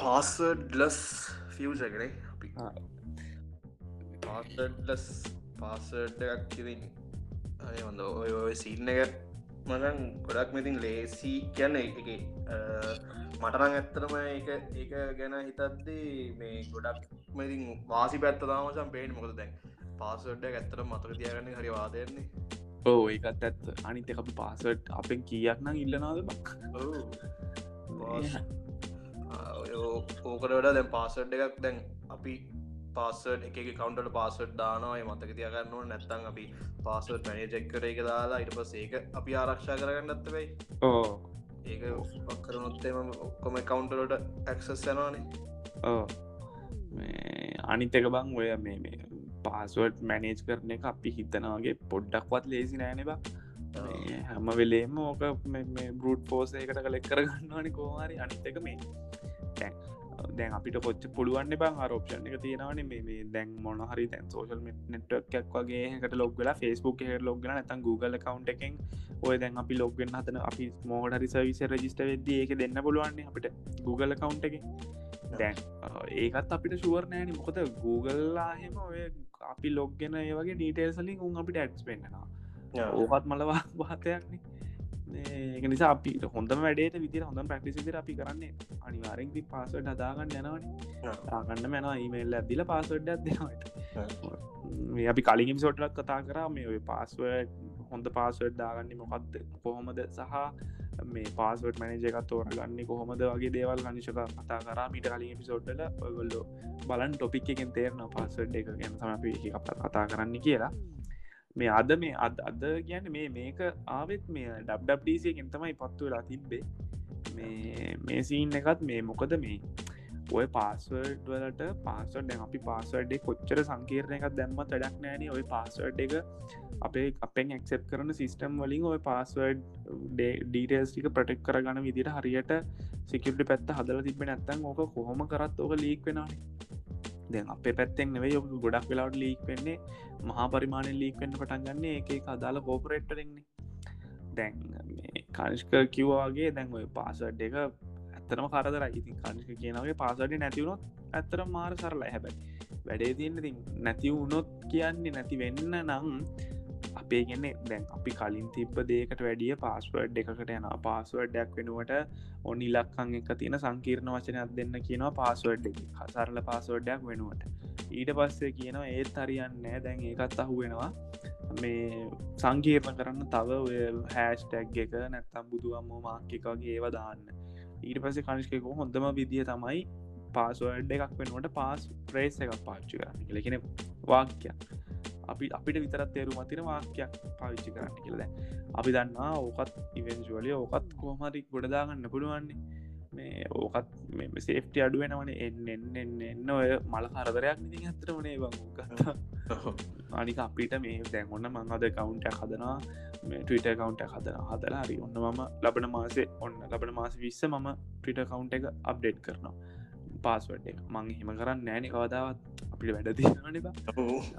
Speaker 2: පාසඩ්ලස් ෆියසකනේ අපි. පාසඩ්ලස් කිරින් අය හොඳ ඔය ඔය සින්න එක මනන් ගොඩක් මෙතින් ලේසි කියන්න එක මටරං ඇත්තරම එක ඒක ගැන හිතද්දී මේ ගොඩක් මෙතින් වාසි පැත්ත තාමසම් පේෙන් මොකද දැන් පාසඩ්ඩ ඇත්තර මතක තියගන්න හරි වාදයන්නේ
Speaker 1: ඕ ඒකත් ඇත් අනිත අපි පාසට් අපෙන් කියක්නම් ඉල්ලනාද බක්
Speaker 2: ඕකට වඩා දැන් පාසඩ් එකක් දැන් අපි පාසට එක කවන්ට පාසට් දානවයි මතක තියගන්නුව නැත්තන් අපි පාසට පැනජෙක් කර එක දාලා ඉට පස් ඒක අපි ආරක්ෂා කරගන්නත් වෙයි.
Speaker 1: ඕ
Speaker 2: ඒක පක්කරනොත්තේම ඔක්කොම කවන්ටලට ඇක්සස් යනවානේ.
Speaker 1: ඕ අනිතක බං ඔය මේ මේ පාසුවට් මැනේජ් කරන එක අපි හිතනවාගේ පොඩ්ඩක්වත් ලේසි නෑනවා හැම වෙලේම ඕක බරුට් පෝසයකට කලෙක් කරගන්නවානි කෝහරි අනිතක මේ දැන් අපිට කොච්ච පුළුවන් බං ආරෝප්ෂණ එක තියෙනවන. මේ දැන් මොන හරි තැන් සෝශල් නෙට්ක් වගේකට ලොග්ගල ෆස්බුක් හ ලොග්ගන ඇතන් Google කවන්් එකෙන් ඔය දැන් අපි ලොග්ගෙන් හතන අපි මෝඩ හරි සවිස රජිස්ට වෙද ඒක දෙන්න පුළුවන්නේ අපිට Google කවන්් එක දැන් ඒකත් අපිට ශුවරණෑන මොකද Googleලාහෙම ඔය අපි ලොග්ගෙන ඒ වගේ ඩීටේල්සලින් උන් අපිට ඇඩ්ස් පෙන්න්නවා ඕකත් මලවා වාතයක්නේ ඒක නිසා අපි හොඳ වැඩට විදිර හොඳ ප්‍රක්ටිසිදිර අපි කරන්නේ. අනිවාරෙන්ති පාසට හදාගන්න යනවන. ආගන්න මැන ඊමේල් ඇදිල පාසඩ් ඇදනට මේ අපි කලින් සොටලත් කතා කරා මේ පාස්වඩ් හොඳ පාසවඩ් දාගන්න මොකක්ද කොහොමද? සහ මේ පාසට මනජ එකත් තෝරගන්න කොහොමද වගේ දේවල් ගනිශක කතා කරා. මිට කලින් පිසෝට්ටල ඔගොල්ලො බලන් ටොපික් එකෙන් තේරන පාසඩ් එක ගැන සම අපි කතා කරන්න කියලා මේ අද මේ අද අද කියන්න මේ මේක ආවෙත් මේ ඩබ්ඩිසියගෙන් තමයි පත්තු වෙලා තිබ්බේ. මේ මේ සීන් එකත් මේ මොකද මේ ඔය පාස්වර්ඩ් වලට පාසඩ් අපි පාසඩ්ඩේ කොච්චර සංකීරණ එකක් දැම්ම තඩක් නෑන ඔය පාස්වර්ඩ් එක අපේ අපෙන් එක්සෙප් කරන සිිස්ටම් වලින් ඔය පාස්වර්ඩ් ඩීටේස් ටික ප්‍රටෙක් කරගන විදිට හරියට සිකට පැත්ත හදල තිබෙන ඇත්තන් ඕක කොහොම කරත් ඕක ලීක් වෙනනේ දැන් අපේ පැත්තෙන් නෙවේ යොක ගොඩක් වෙලාට ලීක් වෙන්නේ මහා පරිමාණය ලීක් වෙන්න පටන් ගන්න. එක අදාල කෝපරේට්ටරෙන්නේ දැන් කනිෂ්ක කිව්වාගේ දැන් ඔය පාසඩ් එක ඇත්තනම කරදර ඉතින් කනිෂක කියනගේ පාසඩි නැතිවුණොත් ඇත්තර මාර සරලා හැබැයි වැඩේ තියන්න නැති වුණොත් කියන්නේ නැති වෙන්න නම් අපේ ගෙන්නේ දැන් අපි කලින් තිබ්බ දේකට වැඩිය පාස්වර්ඩ් එකකට යන පාස්වර්ඩ්ඩක් වෙනුවට ඔන්න ඉලක්කං එක තියෙන සංකීර්ණ වචනයක් දෙන්න කියනවා පාස්වර්ඩ් එක. හසරල පාස්වර්ඩ්ඩයක් වෙනුවට. ඊට පස්සේ කියනවා ඒත් හරියන්නේ දැන් ඒකත් අහු වෙනවා මේ සංකීර්ණ කරන්න තව හැස්ටැක් එක නැත්තම් බුදුුවම්ම මාක්ක එකගේ ඒව දාන්න. ඊට පස්සේ කනිෂ්කකෝ හොඳම විදිිය තමයි පාස්වර්ඩ් එකක් වෙනුවට පාස් ප්‍රේස් එකක් පාච්චි කරන්න කියලකෙන වාක්‍යයක්. අපි අපිට විතරත් තේරුම තින වාක්‍යයක් පාවිච්චි කරන්න කියලද අපි දන්නා ඕකත් ඉවෙන්ශුවලිය ඕකත් කෝමරි ගොඩදාගන්න පුළුවන්නේ. මේ ඕකත් මේ සේෆ්ටි අඩුවෙනවන එන්න එන්න එන්න එන්න ඔය මල කරදරයක් නිති ඇතර වනේ බංගත්තා අනික අපිට මේ දැන් ඔන්න මංහද කවුන්ට හදනවා. මේ ටවිට කවුන්ට හදන හදලා හරි ඔන්න මම ලබන මාසේ ඔන්න ලබන මාස විස්ස මම ටවිට කවුන්ට එක අප්ඩේට් කරනවා. පාස්වඩ් එක. මං හෙම කරන්න නෑන කවදාවත් අපිට වැඩ තියනනිබ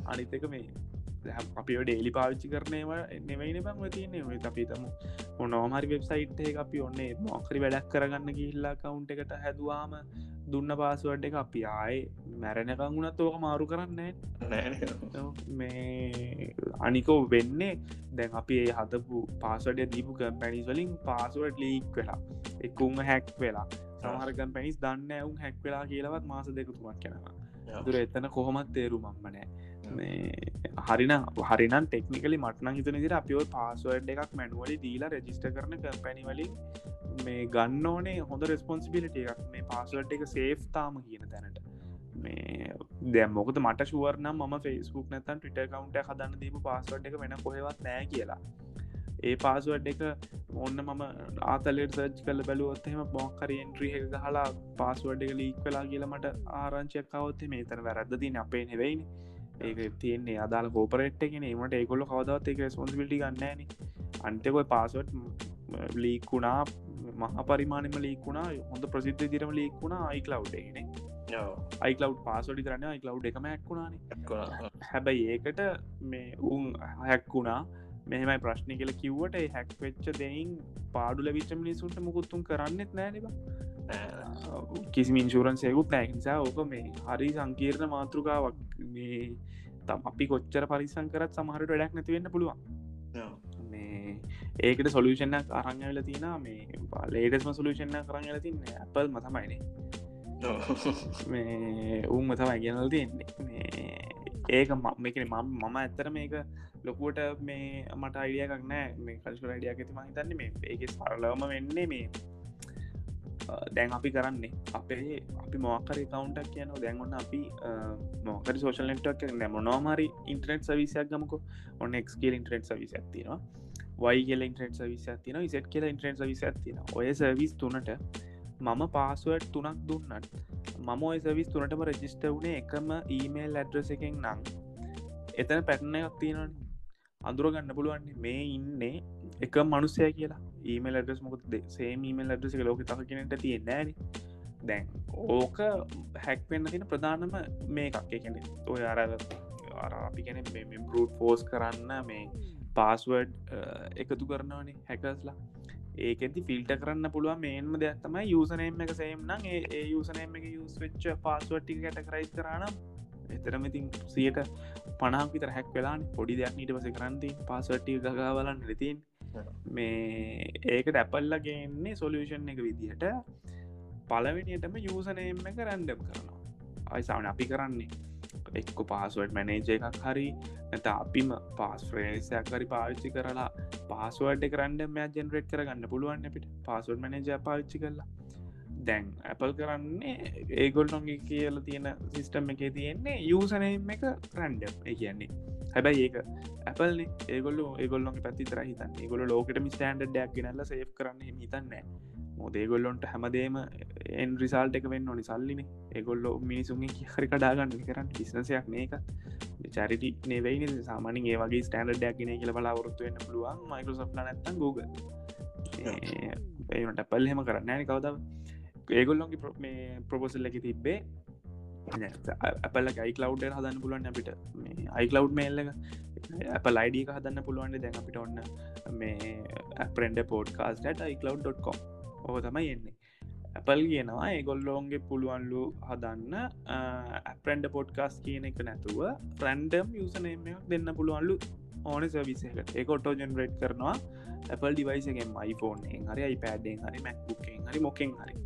Speaker 1: අනිතක මේ අපි ඩේලි පාවිච්චි කරනේවා නෙවෙයින බං තියන්නේ. අපි තම මොනෝමරි වෙබ්සයිට් එක අපි ඔන්නේ මොකරි වැඩක් කරගන්න ගිල්ලා කවුන්ට එකට හැදවාම දුන්න පාසුවඩ් එක අපි ආය මැරණකං වුණත් ඕක මාරු කරන්න මේ අනිකෝ වෙන්නේ දැන් අපි ඒ හතපු පාසඩ දීපු කම්පැනිස් වලින් පාසුවට ලීක් වෙලා එකුම හැක් වෙලා සමහරකම් පැනිස් දන්න ඇවුම් හැක් වෙලා කියලවත් මාස දෙකතුමක් කෙනවා දුර එතන කොහොමත් තේරු මම්මනෑ මේ හරින හරිනම් ටෙක්නිකලි මටන හිතන දිර අපිෝ පාසුවඩ් එකක් මැනුවලි දීලා රජිස්ට කරන කම්පැනිවලින් මේ ගන්න ඕනේ හොඳ රෙස්පොන්සිබිලිට එකක්. මේ පාසුවට් එක සේෆ් තාම කියන තැනට. මේ දැම්මොකද මට ශුවරනම් ම ෆෙස්බුක් නැතන් ටිට කවන්ට හදන්න දීපු පාස්වඩ් එක වෙන කොහෙවත් නෑ කියලා ඒ පාසුවඩ් එක ඔන්න මම ආතලෙට සර්ච් කල බැලුවොත්හෙම බොක්කර එන්ට්‍රිය එක හලා පාස්ුවඩ් එක ලීක් වෙලා කියලමට ආරංචයක්කවොත් මේ තන වැරද්ද තින අපේ නෙවෙයින්. ඒක තියන්නේ අදාල කෝපරට් එකෙන ඒමට ඒකොල්ල කවදත් එක ස්ොන්සිිටි ගන්නන අන්තකොයි පාසුවට් ලීකුණා මහ පරිමාණම ලීකුණා හොඳ ප්‍රසිද්ධ දිරම ලීකුණා අයිකලව්ඩගෙන අයිකලව් පාසොඩි කරන්න අයිකලව් එකම හැක්කුණානේ හැබැයි ඒකට මේ උන් හැක්කුණා මෙහෙමයි ප්‍රශ්නි කියල කිව්වට හැක් වෙච්ච දෙයින් පාඩු ලවිච්ච මිනිසුන්ට මුකුත්තුන් කරන්නෙත් නෑනිබ කිසි මින්ශූරන්සයකුත් නෑනිසා ඕක මේ හරි සංකීර්ණ මාතෘකාවක්. මේ තම් අපි කොච්චර පරිසං කරත් සමහරට වැඩක් නැතිවෙන්න පුළුවන්. ඒකට සොලූෂණ අරංගල තින මේ ලේටස්ම සොලූෂණ කරංගල තින්න ඇපල් මතමයිනේ මේ උන්ම තමයි ගෙනල් තියෙන්නේ ඒක මේකන මම මම ඇත්තර මේක ලොකුවට මේ මට අයිඩියකක් නෑ මේ කල්ශු අඩියක් ඇතිම හිතන්න මේ ඒක සරලවම වෙන්නේ මේ දැන් අපි කරන්නේ අපේ අපි මොකර කවන්ටක් කියන දැන්ගන්න අපි මොකර සෝෂල් නෙට්ක් මොනවාමරි ඉන්ටනෙට් සවිසයක් ගමක. ඔන්න එක්කල් ඉන්ට්‍රෙන්ට් සවිස ඇතින වයි කියල ඉන්ට්‍රෙන්ට් සවිස තින ඉසට් කියල ඉන්ට්‍රෙන්ට් සවිස තින ඔය සවිස් තුනට මම පාසුවට් තුනක් දුන්නත් මම ඔය සවිස් තුනටම රජිස්ට වුණේ එකම ඊමේල් ඇඩ්‍රස එකෙන් නං එතන පැටන එකක් තියෙන අඳුරගන්න පුළුවන්නේ මේ ඉන්නේ එක මනුස්සය කියලා. ඊමල් ඇඩස් මොකද සේ මීමල් ඇඩ්‍රස ලෝක තහ කෙනට තියෙන්නෑන දැන් ඕක හැක්වෙන්න තින ප්‍රධානම මේ එකක් එකන ඔය අර අපි ගැන බරුට් ෆෝස් කරන්න මේ පාස්වඩ් එකතු කරනවනේ හැකස්ලා ඒකෙති ෆිල්ට කරන්න පුළුව මේන්ම දෙයක් තමයි යුසනයම එක සේම්නම් ඒ යුසනයම එක යුස් වෙච්ච පාස්වට්ටි කට කරයිස් කරනම් එතරමඉතින් සියට පනාක් විතර හැක් වෙලාන්. පොඩි දෙයක් නීට පස කරන්ති පාස්වට්ටි ගගාවලන් රතින් මේ ඒක ඇපල්ලගන්නේ සොලියෂන් එක විදිහට පලවෙනියටම යුසනයම එක රැන්ඩම් කරනවා. අයිසාාවන අපි කරන්නේ එක්ක පාස්ුවට මැනේජ එකක් හරි නැත අපිම පාස් ෆ්‍රේසයක් හරි පාවිච්චි කරලා පාසුවට කරන්න මෙ ජෙනරේට් කරගන්න පුළුවන් අපිට. පාසුවට මනජ පාවිච්චි කරලා දැන් ඇපල් කරන්නේ ඒගොල්ලොන්ගේ කියල තියෙන සිිස්ටම් එක තියෙන්නේ යසනම එක රැන්ඩම් ඒ කියන්නේ හැබැයි ඒක ඇපල් ඒගොල්ල ඒගොල්ලොන් පැති රහිතන් ඒගොල ලෝකට මිස්ටන්ඩ ඩක් නල්ල සේ් කරන්න හිතන්නේ මොදේගොල්ලොන්ට හැමදේම එන් රිසාල්ට එක වෙන්න ඕනි සල්ලින. ඒගොල්ලො මිනිසුන්ගේ හරි කඩාගන්න කරන්න බිස්නසයක් මේක චරිටි නෙවෙයි සාමානින් ඒ වගේ ස්ටන්ඩ ක්න කියල බලාවරොත්තු වෙන්න පුළුවන් මයිකරසප් නැත්ත Google. ඒට පල් හෙම කරන්න කවදාව ඒගොල්ලොන්ගේ මේ ප්‍රපෝසල් එක තිබ්බේ අපල ගයිකලව් හදන්න පුළුවන් අපිට මේ අයිකලව් මේල්ල අප ලයිඩිය හදන්න පුළුවන්ට දැන් අපිට ඔන්න මේ අපරෙන්ඩ පෝඩ්කාස්ට iCloud.com ඕක තමයි එන්නේ ඇපල් කියනවා ඒගොල්ලෝන්ගේ පුළුවන්ලු හදන්න ඇපරන්ඩ පොඩ්කාස් කියන එක නැතුව ප්‍රන්ඩම් යුසනමයක් දෙන්න පුළුවන්ලු ඕන සවිසකට ඒ ඔටෝ ජෙනරේට් කරනවා ඇපල් ඩිවයිසගෙන් මයිෆෝන්ෙන් හරි අයිපෑඩෙන් හරි මැක්බුකෙන් හරි මොකෙන් හරි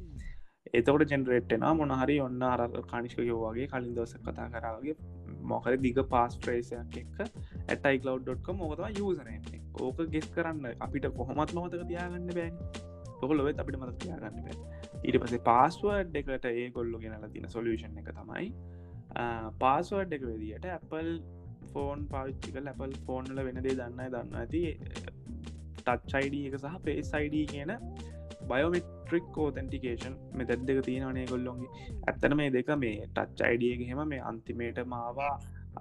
Speaker 1: එතකොට ජෙනරේට්ෙන මොනහරි ඔන්න අර කානිෂකයෝවාගේ කලින් දවස කතා කරාගේ මොකර දිග පාස් ට්‍රේසයක් එක්ක ඇටයිකලව්.com මොකතවා යසනය ඕක ගෙස් කරන්න අපිට කොහොමත් මොතක තියාගන්න බෑන්. ඔක ලොවෙත් අපිට මත තියාගන්න බෑ. ඊට පසේ පාස්වර්ඩ් එකට ඒ කොල්ලු ගෙනල තින සොලියෂන් එක තමයි පාස්වර්ඩ් එක වෙදිට Apple ෆෝන් පාවිච්චික ලැපල් ෆෝන්ල වෙනදේ දන්න දන්න ඇති ටච්චයිඩ එක සහ පේසයිඩ කියන බයෝමෙට්‍රික් ෝතැන්ටිකේෂන් මෙ දැත් දෙක තියෙනවනේ ගොල්ලොන්ගේ ඇත්තන මේ දෙක මේ ටච් අයිඩියක හෙම මේ අන්තිමේට මාවා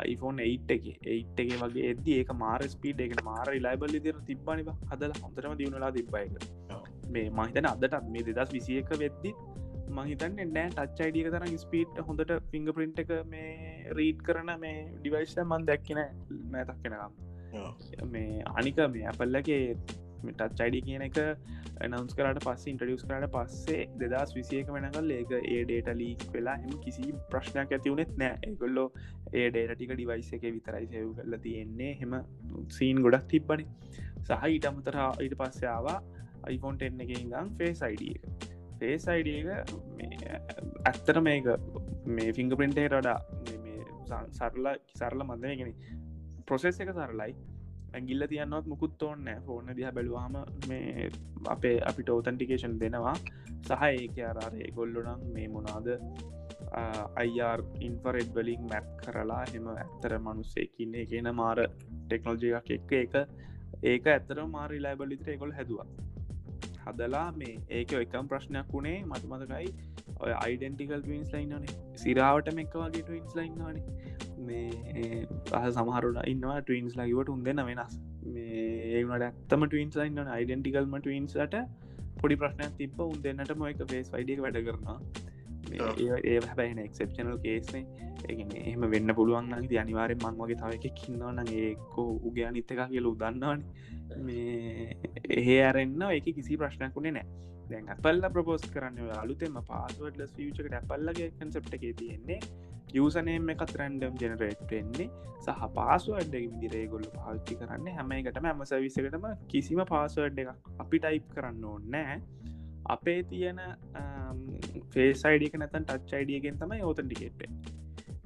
Speaker 1: iPhone 8 එක. 8 එක වගේ එද ඒක මාර ස්පීඩ් එක මාර ලයිබල් දිර තිබ්බනිව හදල හොඳරම දියුණලා තිබ්බයික මේ මහිතන අදටත් මේ දෙදස් විසියක වෙද්දිත් මහිතන්න නෑ ටච් අයිඩියක තරම් ස්පීට් හොඳට ෆිංග පින්ට් එක මේ රීඩ් කරන මේ ඩිවයිස් මන් දැක්කෙන මෑතක් කෙනකම් මේ අනික මේ අපල්ලගේ ටච් අයිඩි කියන එක නවස් කරට පස්ස ඉන්ටඩියස් කරට පස්සේ දෙදස් විසියක වෙනකල් ඒක ඒ ඩේට ලීක් වෙලා එම කිසි ප්‍රශ්නයක් ඇතිවුණෙත් නෑ. ඒගොල්ලෝ ඒ ඩේට ටික ඩිවයිස එක විතරයි සෙව් කල්ල තියෙන්නේ. හෙම සීන් ගොඩක් තිබ්බනි. සහ ඊට අමතර ඊට පස්සයාවා iPhone 10 එක ඉදම් ෆේස් අයිඩ එක. ෆේස් අයිඩ එක ඇත්තර මේක මේ ෆිංග පින්ටේට වඩා සරලා සරල මන්දගෙන ප්‍රොසෙස් එක සරලයි. ඇගිල්ල තියන්නවත් මුකුත් ඕන්න ෆෝර්න දිහ බැලවාම මේ අපේ අපිට ෝතන්ටිකේෂන් දෙනවා. සහ ඒක අරාරය ගොල්ලොනම් මේ මොනාද අයිර් ඉන්ෆරෙඩ් වලින් මැප් කරලා හෙම ඇත්තර මනුස්සේකින්නේ කියන මාර ටෙක්නෝජයක් එක්ක එක ඒක ඇත්තර මාරි ලයිබලිතර ගොල් හැදවා. හදලා මේ ඒක එකම් ප්‍රශ්නයක් වුණේ මට මතකයි ඔය අයිඩෙන්ටිකල් ටවින්ස් ලයින්නනේ සිරාවට මෙක්ක වගේ ටවින්ස් ලයින්නනේ මේ සමහරුට ඉන්නවා ටවින්ස් ලයිවට උන් දෙන්න වෙනස්. ඒනට ඇත්තම ටවින්ස් ලයින්න අයිඩෙන්ටිකල්ම ටවින්ස්ලට පොඩි ප්‍රශ්නයක් තිබ උන් දෙන්නටම එක ෆේස් වයිඩිය වැඩ කරනවා. ඒ හැබැයින එක්සප්ෂනල් කේස්නේ ඒගෙන එහම වෙන්න පුළුවන් ති අනිවාරෙන් මං වගේ තව එක කින්නවන ඒකෝ උගේ අනිත්තක කියල උදන්නවන මේ එහෙ අරන්න එක කිසි ප්‍රශ්නයක්ුණේ නෑ. දැන් අපල්ල ප්‍රපෝස් කරන්න අලුතෙම පාස්වඩ්ලස් ියචකට ඇපල්ලගේ කන්සප්ට එක තියෙන්නේ යසනේම එකත් රැන්ඩම් ජනරේට් වෙන්නේ. සහ පාසුවඩ් විදිරේ ගොල්ල පාච්චි කරන්න හැම එකටම ඇම සවිසකටම කිසිම පාසුවඩ් එක අපි ටයිප් කරන්න ඕන්නෑ අපේ තියෙන ෆේසයිඩියක නැතන් ටච් අයිඩියගෙන් තමයි ඕතන්ටිකේට්ේ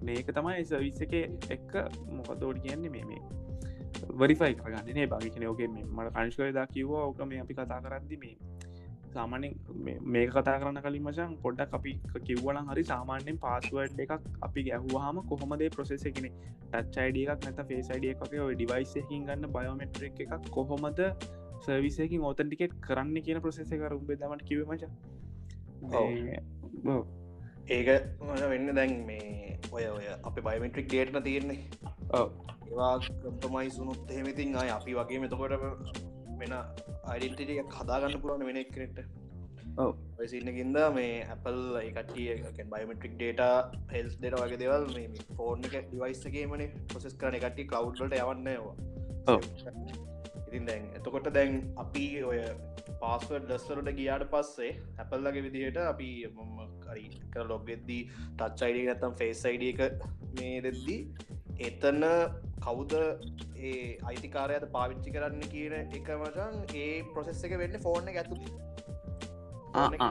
Speaker 1: මේක තමයි සවිස්ස එක එක්ක මොකදෝඩ කියන්නේ මේ මේ වරිෆයි කරගන්නනේ භාගිකන ෝගේ මට කංශකයදා කිව්වා ඕක මේ අපි කතා කරද්දි මේ සාමානෙන් මේ කතා කරන්න කලින් මචන් පොඩ්ඩක් අපි කිව්වලන් හරි සාමාන්‍යෙන් පාස්ුවඩ් එකක් අපි ගැහවාම කොහොමදේ ප්‍රසෙස එකෙන ටච් අයිඩිය එකක් නැත ෆේසයිඩිය එකක ඔය ඩිවයිසකින් ගන්න බයෝමෙට්‍රික් එකක් කොහොමද සර්විසයකින් ඕතන්ටිකෙට් කරන්න කියන ප්‍රසෙස කර උබේ දමට කිව මච?
Speaker 2: ඒක මට වෙන්න දැන් මේ ඔය ඔය අපි බයමෙට්‍රික් ඩේට්න තියෙන්නේ. ඒවා කම්පමයි සුනුත් එහෙමතින් අය අපි වගේ මෙතකොට වෙන අයිඩටිය කදාගන්න පුරන්න වෙන එක්කනෙට ඔයසින්නකින්ද මේ Apple එකටිය බයමට්‍රික් ඩේට හෙල්ස් දෙට වගේ දෙවල් මේ ෆෝර්න එක ඩිවයිස්සගේමන පොසෙස් කරන එකට කවු්ලට යවන්නවා ඉතින් දැන් එතකොට දැන් අපි ඔය පාස්වඩ් ඩස්සරට ගියාට පස්සේ හැපල්ලගේ විදිහට අපි කරි කර ලොග්ගෙද්දී ටච් අයිඩ නැතම් ෆේස් අයිඩ එක මේ දෙද්දී එතන කවුද ඒ අයිතිකාරයට පාවිච්චි කරන්න කියන එක මචන් ඒ ප්‍රොසෙස් එක වෙන්න ෆෝර්න ඇතුළි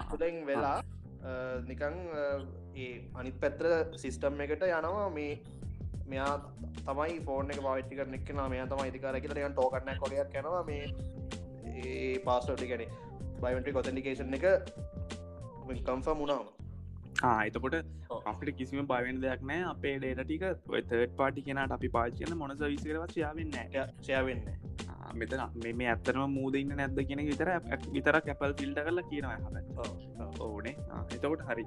Speaker 2: තුළින් වෙලා නිකං ඒ අනිත් පැත්‍ර සිිස්ටම් එකට යනවා. මේ මෙයා තමයි ෆෝර්න එක පාවිච්චි කරන එක් මෙයා තම ඉතිකාර කියල යන් ටෝකරන කොලයක් යනවා. මේ ඒ පාස්ටෝටි ගැන බයිමටි කොතන්ඩිකේෂන් එක කම්ෆා මුණාම
Speaker 1: එතකොට අපිට කිසිම බයවෙන් දෙයක් නෑ අපේ ඩේට ටික තර්ට පාටි කෙනට අපි පාචියන මොනස විසිකරවත් යාවෙන්න
Speaker 2: ෂයවෙන්න
Speaker 1: මෙතන මේ ඇත්තරම මූදඉන්න නැද්ද කියෙන විතර විතර කැපල් ෆිල්ට කරලා කියනවා හ ඕනේ එතකොට හරි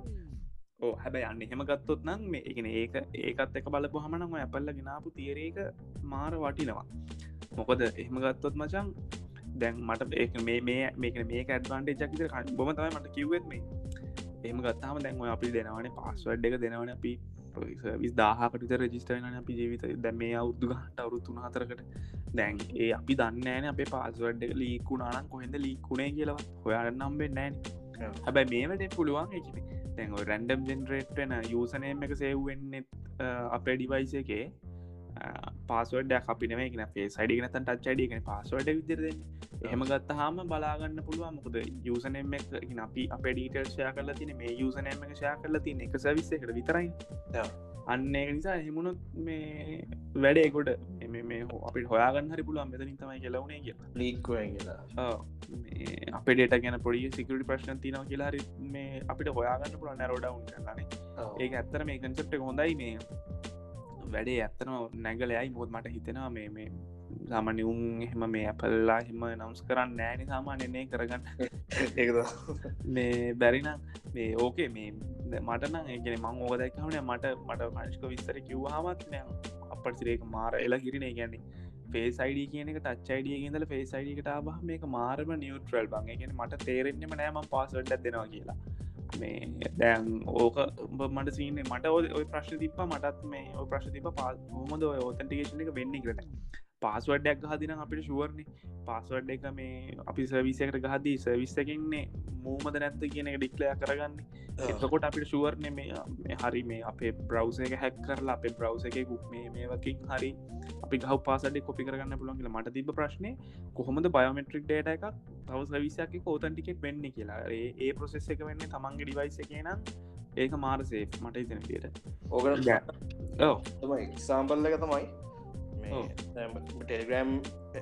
Speaker 1: ඕ හැබැ යන්න එහෙම ගත්තොත් නම් මේ එකන ඒක ඒකත් එක බලපු හමනම ඇපල්ල ගෙනාපු තේරේක මාර වටිනවා මොකද එහෙම ගත්තොත් මචන් දැන් මට ඒක මේ මේ මේක මේක ඇඩ්වාන්ටේ ජකිත බොම තමයි මට කිව්වෙත් මේ එහෙම ගත්තාම දැන්ව අපි දෙනවන පස්සවඩ් එක දෙනවන අපි විස් දාහකට රජිස්ටන අපි ජීවිත. දැ මේ අවුද්දු ගට අවුරුතුන හතරකට දැන් ඒ අපි දන්නෑන අපේ පාස්වඩ් එක ලීකුණානම් කොහෙද ලීකුණේ කියලා හොයාට නම්බෙන් නෑන හැබැයි මේවට පුළුවන් එකනේ තැන් රැන්ඩම් ජෙන්රේට්න යසනයම එක සෙව්වෙන්නෙත් අපේ ඩිවයිස එකේ. පාසවඩ අපි නමක ේ සඩි නතන් ටච් අඩියගෙන පස්සවඩ විදිරද එහෙම ගත්ත හාම බලාගන්න පුළුවන්. මොකද යසනම අපි අප ඩීටර්ෂය කරල තින මේ යසනම එක ෂය කරල තින එක සවිස්ස එකට විතරයි. අන්න නිසා හෙමුණුත් මේ වැඩේකොට මේ අපිට හොයාගන්න හරි පුළුවන්. මෙතනින් තමයි කියලවුණේ කිය
Speaker 2: ලීක්ව කියලා.
Speaker 1: අප ඩේට ගැන පොඩි සිකට ප්‍රශ්න තිනව කියලාරි මේ අපිට හොයාගන්න පුළුවන් නැරෝඩවුන් කරලානේ ඒ ඇත්තර මේ කන්සප්ට හොඳයි මේ. වැඩේ ඇත්තනම නැගලයයි බොත් මට හිතෙනවා මේ සාමාන්‍ය උන් එහෙම මේ ඇපල්ලා හිම නම්ස් කරන්න නෑන සාමාන්‍යනය කරගන්න.
Speaker 2: ඒද
Speaker 1: මේ බැරිනම් මේ ඕකේ මේ මටන ඒගෙන මං ඕක දැක්කවන මට මට මංස්ක විස්තර කිව්හමත් අපට සිරේක මාර එලා කිරනේ ගැන්නේ ෆේසයිඩ කියන එක ටච්චයිඩිය ගෙදල ෆේසයිඩිකට බහ මේක මාරම නිියවට්‍රල් බං. ගෙන මට තේරෙන්නෙම නෑම පාසවඩ්ඩ දෙනවා කියලා. මේ දැන් ඕක මට සිීන මට ඔය ප්‍රශ්න තිප මටත් මේ ඔය ප්‍රශ් තිප පා හොමද ඔය ඕතන්ටිකේෂන එක වෙන්න කරන පාස්වඩ්ඩක් හදින අපිට ශුවර්ණ පස්සවඩ් එක මේ අපි සවිසකට ගහදී සවිස්සකෙන්නේ මූමද නැත්ත කියන එක ඩික්ලය කරගන්න. එතකොට අපිට ශුවර්ණය මේ හරි මේ අපේ බ්‍රවස එක හැක් කරලා අපේ බ්‍රවස එක ගුක් මේ මේවකින් හරි අපි ගහ පාසඩ කොපි කරගන්න පුළන්ගල මට තිබ ප්‍රශ්නය කොහොමද බයෝමට්‍රික් ඩේට එකක් තව සවිසක කෝතන්ටිකෙක් වෙන්න කියලා. ඒ ප්‍රසෙස් එක වෙන්න තමන්ගේ ඩිවයිස කියන ඒක මාරසේ මට ඉතන ට
Speaker 2: ඕක එක තමයි ටෙලිග්‍රම්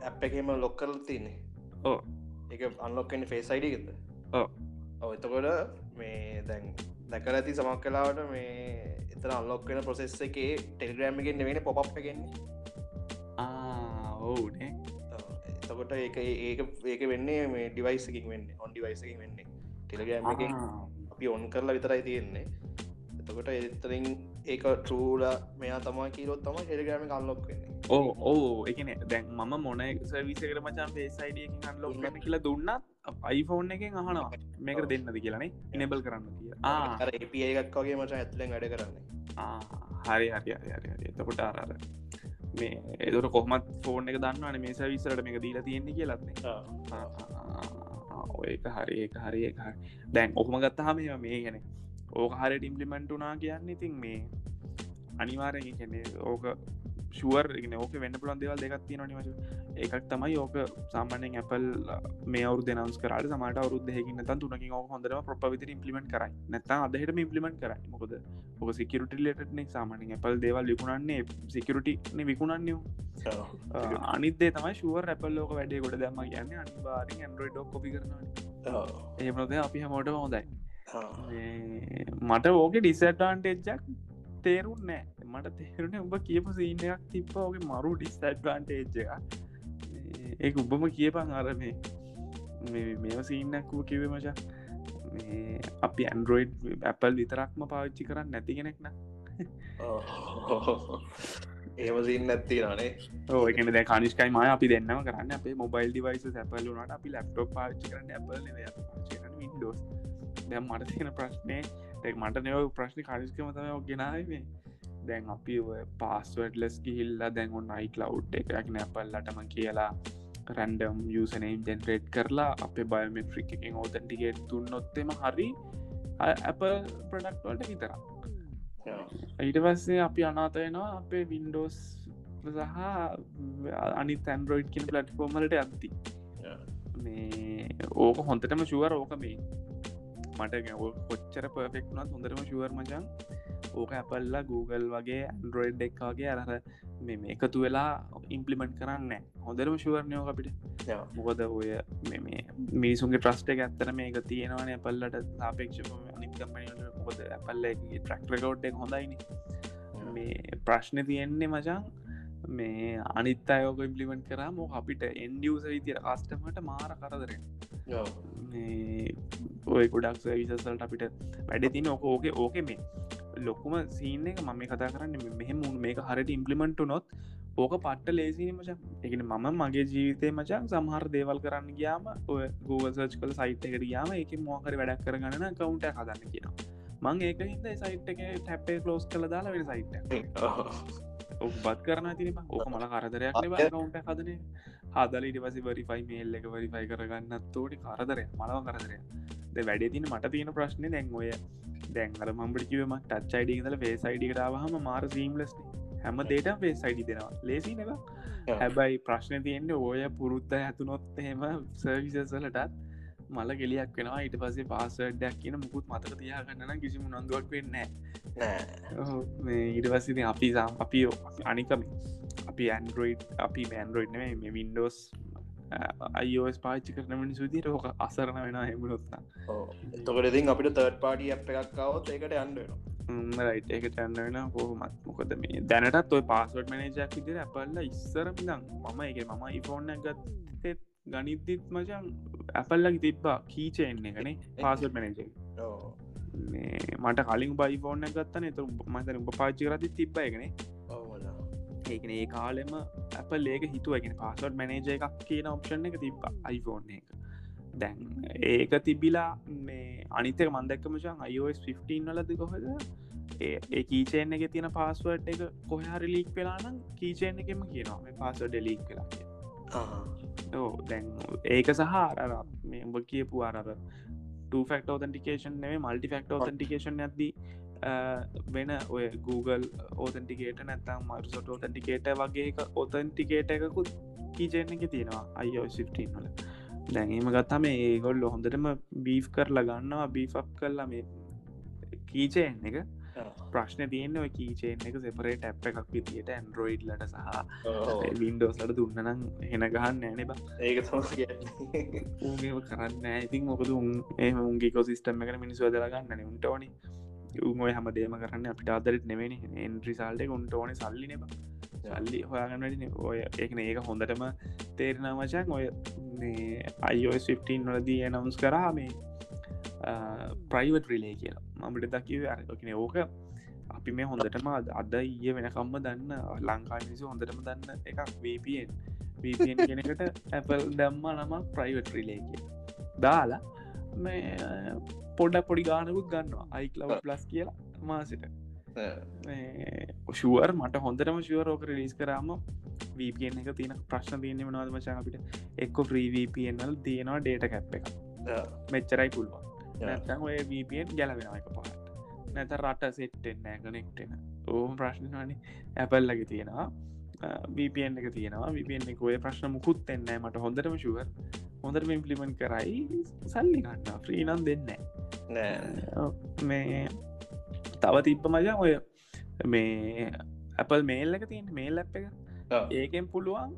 Speaker 2: ඇප් එකම ලොක් කරල තින්නේ
Speaker 1: ඕ
Speaker 2: එක අන්ලොක්කෙන් ෆේසයිඩිගෙද ඔව. එතකොට මේ දැන් දැකල ඇති සමක් කලාවට මේ එතන අල්ලොක්කෙන ප්‍රසෙස් එක ටෙලිග්‍රම් එකෙන් වෙන පොප් එකෙන්නේ
Speaker 1: ඔවුනේ.
Speaker 2: එතකොට ඒක ඒක ඒක වෙන්නේ මේ ඩිවයිසකින් වෙන්න ඔන් ඩිවයිසකින් වෙන්නේ. ටෙලිග්‍රම් එක අපි ඔන් කරලා විතරයි තියෙන්නේ. එතකොට එතරින් ඒක ටරූල මෙයා තමා කියලොත් තම හෙරගම කල්ලොක්
Speaker 1: ඕ ඕ එකන දැන් මම මොන සවිසකට මචන් පේසයිඩිය අන්ලොක් කන කියලා දුන්නත් අයිෆෝන් එකෙන් අහනවා. මේක දෙන්නද කියලනේ ඉනෙබල් කරන්න කිය
Speaker 2: ඒප එකක් වගේ මචා ඇතුලෙන් වැඩ කරන්නේ.
Speaker 1: හරි හරි හරි එතකොට අරර මේ එදර කොහමත් ෆෝන් එක දන්නවන මේ සවිසරට මේක දීලා තියෙන්නේ කියලත්න්නේ ඒක හරි ඒක හරි එක දැන් ඔහම ගත්තහම මේ ගැන ඕක හරට ඉම්පලිමෙන්ට් වනා කියන්න ඉතින් මේ අනිවාරෙන් කැනෙ ඕක ශුවර් ඕක වෙන්න පුළන් දෙවල් දෙගත්ති නොනිවශ එකක් තමයි ඕක සාමානෙන් ඇපල් මේ අවු දෙනස් කරට සමට අවරුද හෙකින්න තන් තුනකින් හොඳරම ප්‍රපවිතර ඉම්පලිමෙන්ට කරයි. නැතා අදහට ඉම්පලිමෙන්ට කරයි. මොකද ඕක සිකරට ලටනෙක් සාමානින් ඇපල් දේවල් විකුණන්නේ සිකරටන විකුණන්නේ අනිදේ තමයි ශුවර් ඇපල් ලෝක වැඩේ ගොඩ දම කියන්න අනිවාරෙන් ඇන්ඩරෝයිඩ් කොපි කරනවා ඒමනොද අපි හමෝට හොඳයි මට ඕක ඩිසටාන්ටේජ්ජක් තේරුම් නෑ මට තේරුණ උඹ කියපු සීනයක් තිබ්බ ඕගේ මරු ඩිස්ටඩ්වාන්ටේජ් එක ඒ උබම කියපන් අරමේ මේම සීනක්කුව කිවේ මචා. අපි ඇන්ඩරෝයිඩ් ඇපල් විතරක්ම පාවිච්චි කරන්න නැති කෙනෙක්න
Speaker 2: ඒම සින්න ඇත්ති නේ
Speaker 1: ඕකන ද කනිස්කයි මය අපි දෙන්නම කරන්න අපේ මොබයිල් ඩිවයිස ඇපල් වනට අපි ලප්ටොප් පාච්චි කරන්න ඇපල් විඩෝස් දැම් මට තියෙන ප්‍රශ්නය මට නව ප්‍රශ්න කාරිස්කම තම ගෙනාවේ දැන් අපි පාස්වඩ් ලස් ගිහිල්ලා දැන්ගුන් අයි කලව් එකක් නැපල්ලටම කියලා රැන්ඩම් යසනම් ජෙන්රේට් කරලා අපේ බයමෙට්‍රික් එකෙන් ඕතැන්ටිකේට තුන්නොත්තෙම හරි ඇප ප්‍රඩක්වල්ට විතර ඊට පස්සේ අපි අනාතයනවා අපේ වින්ඩෝස් සහ අනි තැන්රෝයිඩ් කියන පලට්ෆෝර්මලට ඇත්ති මේ ඕක හොන්තටම ශුවර ඕක මේ මට කොච්චර වුණත් හොඳරම ශුවර් මචන්. ඕක ඇපල්ලා Google වගේ ඇන්ඩරෝයිඩ් එක් වගේ අරහ මේ එකතු වෙලා ඉම්පලිමෙන්ට් කරන්න හොඳරම ශුවරණයෝ අපිට. මොකද ඔය මිනිසුන්ගේ ට්‍රස්ට එක ඇත්තර මේක තියෙනවන ඇපල්ලට සාපේක්ෂ අනිකම්පනට මොකද ඇපල්ල ට්‍රක්ටරකවට් එක හොඳයින. මේ ප්‍රශ්න තියෙන්නේ මචන් මේ අනිත් අයෝක ඉම්පලිමෙන්ට් කරම අපිට එන්ඩියස විතිර ආස්ටමට මාර කරදරෙන් ඔය ගොඩක් විසසල්ට අපිට වැඩ තින ඕක ඕක ඕක මේ ලොකුම සීන එක මම කතා කරන්න මෙහෙම මුන් මේක හරට ඉම්පලිමෙන්ට් නොත් ඕක පට්ට ලේසින මච එකන මම මගේ ජීවිතය මචන් සමහර දේවල් කරන්න ගයාම ඔය ගෝසච් කල සයිට් එකට යාම එක මොහකර වැඩක් කරගන්න කවුන්ට හදන්න කියන මං ඒක හිද සයිට් එක ටැපේ ලෝස් කළ දාලා වෙන සයිට් බත් කරන තින ඕක මල කරදරයක් කවුන්ට හදන හදල ඉට පසි වරිෆයි මේල් එක වරිෆයි කරගන්න තෝටි කරදරය මලව කරදරය ද වැඩේ තින මට තියෙන ප්‍රශ්නය දැන් ඔය දැන් අර මම්පිකිවම ටච් අයිඩි දල ෆේසයිඩි කරාවහම මාර සීම්ලස් හැම දේට ෆේසයිඩි දෙෙනවා. ලේසි නෙව හැබැයි ප්‍රශ්න තියෙන්ට ඔය පුරුත්ත ඇතුනොත් එහෙම සර්විසසලටත් මල ගෙලියක් වෙනවා. ඊට පසේ පාසඩ්ඩක් කියන මුකුත් මතක තියාගන්නන කිසිම නොන්දුවක් වෙන්න ඊට පස්සිති අපි අපි අනිකම අපි ඇන්ඩරෝයිඩ් අපි මෑන්ඩරෝයිඩ් මේ වින්ඩෝස් අයෝස් පාච්චි කරන මිනිසුති රෝක අසරණ වෙන හෙමුණොත්න
Speaker 2: එතකටඉතින් අපිට තර්ඩ් අප එකක්කාවත් ඒකට අන්ඩන
Speaker 1: රයිට එකට යන්න වෙන කොහොමත්. මොකද මේ දැනටත් ඔය පාස්වඩ් මනජයක් විදිර ඇපල්ල ඉස්සරමිදම් මම එක මම ඉෆෝන්න ගත්තෙත් ගනිද්දිත් මචන් ඇපල්ලකි තිබ්බා කීචෙන්නේ ගනේ පාසඩ් මනජ මට කලින් බයිෆෝන්න ගත්තන එතු මතන උප පාච්චි කරති තිබ්බ එකනේ ඒකන ඒ කාලෙම අප ලේක හිතුවගෙන පාසොඩ් මනේජ එකක් කියන ඔප්ෂන් එක තිබ අයිෆෝන් එක. දැන් ඒක තිබිලා මේ අනිතක මන්දක්කමචන් අයිෝස් 15 වලද කොහද? ඒ කීචේන් එක තියෙන පාස්වර්ඩ් එක කොහරි ලීක් වෙලානම් කීචේන් එකම කියනවා. මේ පාසොඩ් ලීක් වෙලා ඕ දැන් ඒක සහ අර මේ උඹ කියපු අරර ෆක්ට ෝතන්ටිකේෂන් නේ මල්ටි ෆක්ට ෝතන්ටිකේෂන් ඇදී වෙන ඔය Google ඕතන්ටිකේට නැත්තම් මරුසොට ෝතන්ටිකේට වගේ ඔතන්ටිකේට එකකුත් කීජන එක තියෙනවා අයෝ සිිටීන් වල. දැනීම ගත්තම ඒගොල්ල හොඳටම බීෆ් කරලා ගන්නවා බීෆක් කරලා මේ කීචයෙන් එක. ප්‍රශ්න තියන්න ඔය කීචයෙන් එක සෙපරේට ඇප් එකක් විතියට ඇන්ඩරෝයිඩ්ලට සහ වින්ඩෝස්ලට දුන්නනම් හෙන ගහන්න ෑන බ.
Speaker 2: ඒක
Speaker 1: උගේ කරන්න ඉතින් මොකද උන් ඒ උන්ගේ කොසිස්ටම එක මිනිස්ව දරගන්න උන්ටෝනි උමය හම දේම කරන්න අපිට අදරත් නෙවෙනි එන්ට්‍රි උන්ට ඕන සල්ලි නෙබ සල්ලි හොයාගන්නට ඔය ඒකන ඒක හොඳටම තේරෙන මචන් ඔය අයිෝස් 15 වලදී එනවුස් කරා මේ ප්‍රයිවට් රිලේ කියලා. මමට දකිව අරකන ඕක අපි මේ හොඳටම අද ඊය වෙනකම්ම දන්න ලංකා මිනිසු හොඳටම දන්න එකක් VPN VPN කෙනකට ඇපල් දම්ම නමක් ප්‍රයිවට් රිලේක දාලා මේ පොඩ පොඩි ගානකුත් ගන්නවා. අයික්ලව ප්ලස් කියලා මාසිට. ශුවර් මට හොඳටම ශුවරෝක රිලිස් කරාම VPN එක තියන ප්‍රශ්න තියන්නේ මනවාද මචා අපිට? එක්ක ්‍රීVPNල් තියෙනවා ඩේට කැප් එක මෙච්චරයි පුළුවන්. නැතන් ඔය VPN ගැලවෙන එක පහට නැත රට සෙට්ටෙන්නෑ කනෙක්ටෙන ඕම ප්‍රශ්නවානේ ඇපල්ලගේ තියෙනවා. VPN එක තියෙනවා. VPN එක ඔය ප්‍රශ්න මුකුත් එන්නෑ මට. හොඳටම ශුවර් හොඳට ඉම්පලිමෙන්ට කරයි. සල්ලි ගන්න ්‍රීනම් දෙන්න මේ තව තිබ්බ මජා ඔය මේ ඇපල් මේල් එක තියෙන් මේල් ඇ් එක. ඒකෙන් පුළුවන්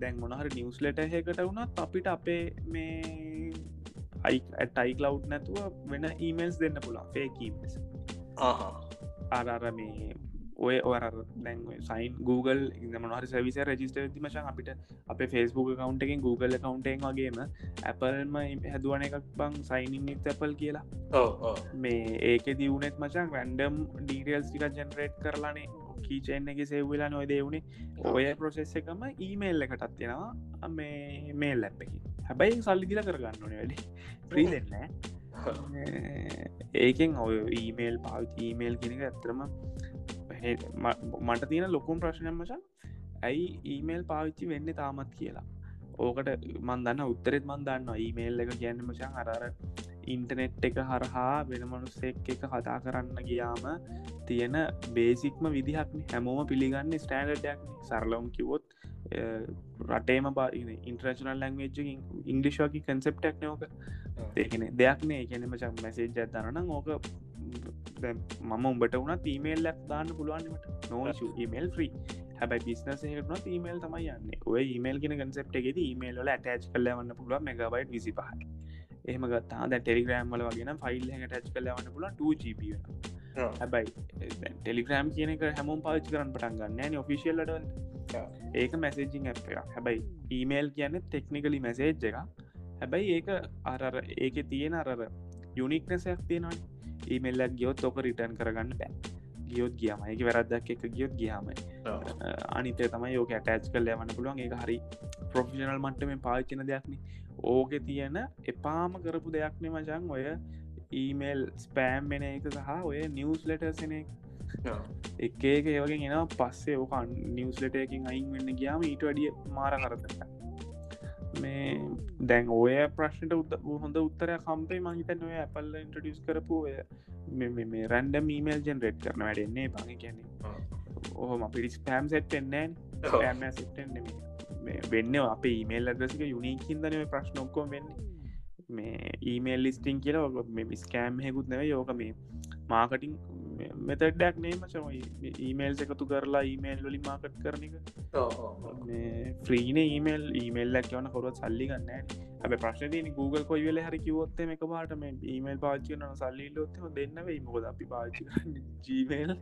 Speaker 1: දැන් මොනහර නිවස් ලෙට හකට වුණත් අපිට අපේ මේ අයිටයි කලව් නැතුව වෙන ඊමේල්ස් දෙන්න පුළා ෆේකීමස් අරර මේ ඔය ඔර දැන් සයින් Google ඉන්න මොහරි සවිස රජිස්ට මශන් අපිට අප ෆස්බුක් කවන්් එකින් Google කවන්ටෙන් වගේම ඇපල්ම හැදුවන එකක් බං සයිනින් ඇපල් කියලා. මේ ඒක දියුනෙත් මචන් වැන්ඩම් ඩීටල්ස් ටික ජනරේට් කරලානේ. කීචෙන් එක සෙව්වෙලා නොය දෙවුණේ ඔය ප්‍රොසෙස් එකම ඊමේල් එකටත් තියෙනවා මේ මේල් ලැප්පකි හැබැයි සල්ලිදිල කරගන්න ඕනේ වැඩි. ප්‍රී දෙන්න ඒකෙන් ඔය ඊමේල් පාවිච ඊමේල් කෙනක ඇතරම මට තියෙන ලොකුම් ප්‍රශ්නයක් මචන් ඇයි ඊමේල් පාවිච්චි වෙන්න තාමත් කියලා. ඕකට මන්දන්න උත්තරෙත් මන්දන්න ඊමේල් එක කියන්න මචන් අරර ඉන්ටනෙට් එක හරහා වෙන මනුස්සෙක් එක කතා කරන්න ගියාම තියෙන බේසික්ම විදිහක්න. හැමෝම පිළිගන්න ස්ටෑන්ඩයක් සරලවම් කිවොත් රටේම බා ඉන්ට්‍රේශනල් ලංවේජ් ඉංගලිෂෝකි කන්සෙප්ටක් නෝක ඒකන. දෙයක්නේ එකන මචක් මැසේජ් ඇදරන ඕක මම උඹට වුණ ඊමේල් ලක් දාන්න පුළුවන්ට නෝෂ ඊමේල් ්‍රී හැබයි බිස්නස හටන ඊමේල් තමයි යන්න. ඔය ඊමේල් ගෙන කන්සප්ට එකෙද ඊමේල් ල ඇටච් කලවන්න පුළුව මෙගබයිට විසි පහයි එහම ගත්තා ද ටෙලිග්‍රම් වල වගෙන ෆයිල් ටච් කලවන්න පුල 2GB හැබයි ටෙලිග්‍රම් කියනක හැමෝම් පාච් කරන්න පටන් ගන්න ඔෆිසිල්ලට ඒක මැසේජිං ඇ් එක හැබයි ඊමේල් කියන්න ටෙක්නිකලි මැසේජ් එක හැබැයි ඒක අරර ඒක තියෙන අරර යුනික්නසයක් තියෙනවා ඊමල්ලක් ගියොත් ඕක රිටර්න් කරගන්න බෑ. ගියොත් ගියම. එක වැරද්දක් එක ගියොත් ගියාම. අනිතේ තමයි යෝක ඇටච් කල් යවන්න පුළුවන්. එක හරි ප්‍රොෆිෂනල් මට්ටම පාච්චන දෙයක්න ඕක තියෙන එපාම කරපු දෙයක්න මචන් ඔය ඊමේල් ස්පෑම් වෙන එක සහ ඔය නිවස් ලෙටර්සන එක. ඒක ඒවගෙන් එෙන පස්සේ ඕකන් නිවස් ලෙට එකින් අයින් වෙන්න ගියාම ඊට අඩිය මාර කරතට මේ දැන් ඔය ප්‍රශ්නට උද හොඳ උත්තරය කම්පේ මහිත නොය ඇපල්ල ඉන්ට්‍රඩියස් කරපු මේ රැන්ඩ මීමල් ජෙන්රේට් කරන වැඩෙන්නේ පඟ කියන්නේ. ඔහොම පිරිස් පෑම් සෙට් එන්නෑ සිට්ටෙන්නේ වෙන්න අප ඊමේල් අදසික යුනිකින්දනව ප්‍රශ්න ඔක්කෝ වෙන්නේ. මේ ඊමේල් ලිස්ටිං කියලා ඔ මේ විස්කෑම් හෙකුත් නැව යෝක මේ මාකටිං මෙතඩක් නේ මචම ඊමේල් එකතු කරලා ඊමේල් වලි මාකට් කරන එක. ෆ්‍රීන ඊමේල් ඊමේල්ලක් යවන කොරත් සල්ලි ගන්න ඇ ප්‍රශ්න Google කොයි වෙල හරි කිවොත්තේ එක පාට මේ ඊමේල් පාච්චි නන සල්ලි ලොත්තම දෙන්න වෙයි. මොකද අපි පාච්චි ජීමේල්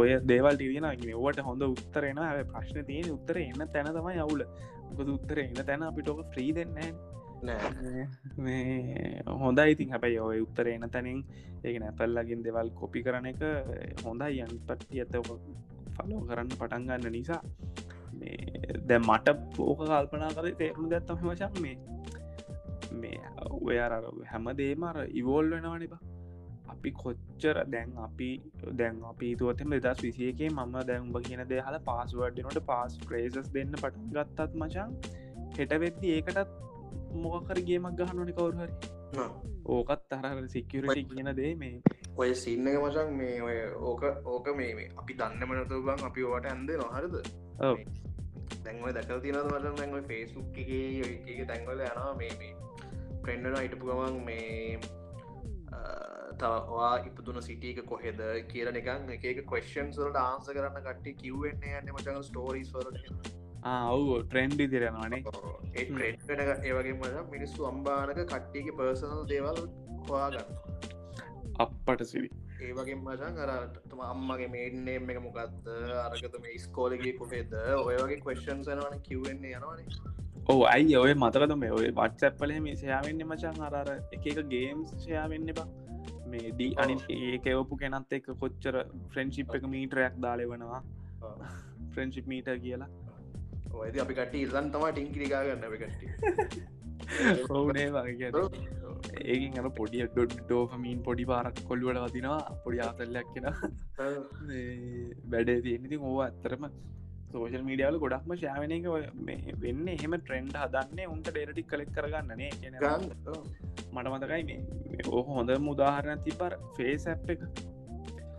Speaker 1: ඔය දේවල් තියන ඔවට හොඳ උත්තරෙන හැ ප්‍රශ්න තියෙන උත්තර එන්න තැන තමයි යවුල මොකද උත්තර එන්න තැන අපිටෝක ෆ්‍රී දෙන්නෑ මේ හොඳයි. ඉතින් හැබැයි ඔය උත්තර එන තැනින් ඒක නැපල්ලගින් දෙවල් කොපි කරන එක හොඳයි. යන් පට්ටි ඇත ෆලෝ කරන්න පටන් ගන්න නිසා දැ මට පෝක කල්පනා කර තේරුණු දැත්තම වශක් මේ මේ ඔය අර හැම දේමර ඉවෝල් වෙනවන බා. අපි කොච්චර දැන් අපි දැන් අපි තුවතම දෙදස් විසියකේ මම දැන්ඹ කියන දෙහල පාස්වර්ඩනට පාස් ක්‍රේසස් දෙන්න පටන් ගත්තත් මචන් හෙටවෙද්දි ඒකටත් මොකකර ගේමක් ගහනුනි කවරුහරි ඕකත් තරර සික්කරට කියන දේ මේ.
Speaker 2: ඔය සින්න මචන් මේ ඔය ඕක ඕක මේ අපි දන්න මනතු බං අපි ඕට ඇන්ද නොහරද දැන්ව දැකල් තිනද මට දැන්ව ෆේස්ුක්ගේ තැන්වල යනවා මේ ප්‍රෙන්ඩන අයිටපු ගමන් මේ තවා ඉපදුන සිටියක කොහෙද කියල නිකන් එක කොස්න් සලට ආන්ස කරන්න කට්ටි කිව්වෙන්නේ යන්න මචන් ස්ටෝරිස් වලට
Speaker 1: ඔවු ට්‍රෙන්ඩි දිරෙනවානේ
Speaker 2: ඒවගේ මද මිනිස්සු අම්බානක කට්ටියගේ පර්සනල් දේවල් හොයාගන්න
Speaker 1: අපට සිවි
Speaker 2: ඒවගේ මචන් අරටම අම්මගේ මේඩ්නේ එක මොකක්ද අරගත මේ ස්කෝලගේ කොහෙද ඔයවගේ කොස්්න් සනවන කිව්වෙන්නේ යනවානේ
Speaker 1: ඕ අයි ඔය මතරද මේ ඔය වට්සැප්පල මේ සයාවෙන්න මචන් අරර එක එක ගේම්ස් සයාවෙන්න බා මේ ඩී අනි ඒකවපු කෙනත් එක කොච්චර ෆ්‍රෙන්ශිප් එක මීටරයක් දාලෙවනවා ෆ්‍රෙන්ශිප් මීට කියලා
Speaker 2: ඔයද අපි කට ඉල්ලන් තම ටිංකිරිකා ගන්න කට
Speaker 1: ඔවනේ වගේ ඒකින් අන පොඩිය ඩොඩ් ඩෝෆමීන් පොඩි පාරක් කොල්ලුවට වදිනවා පොඩි ආතල්ලයක් කියෙන වැඩේ තියෙනති ඕ ඇත්තරම සෝෂල් මීඩියාවල ගොඩක්ම ශාවනය එක වෙන්න එහෙම ට්‍රෙන්ඩ් හදන්නේ උන්ට ඩේරටික් කලෙක් කරගන්නනේ මට මතකයි මේ ඕහ හොඳ මුදාහරණ තිබර ෆේස් ඇ් එක.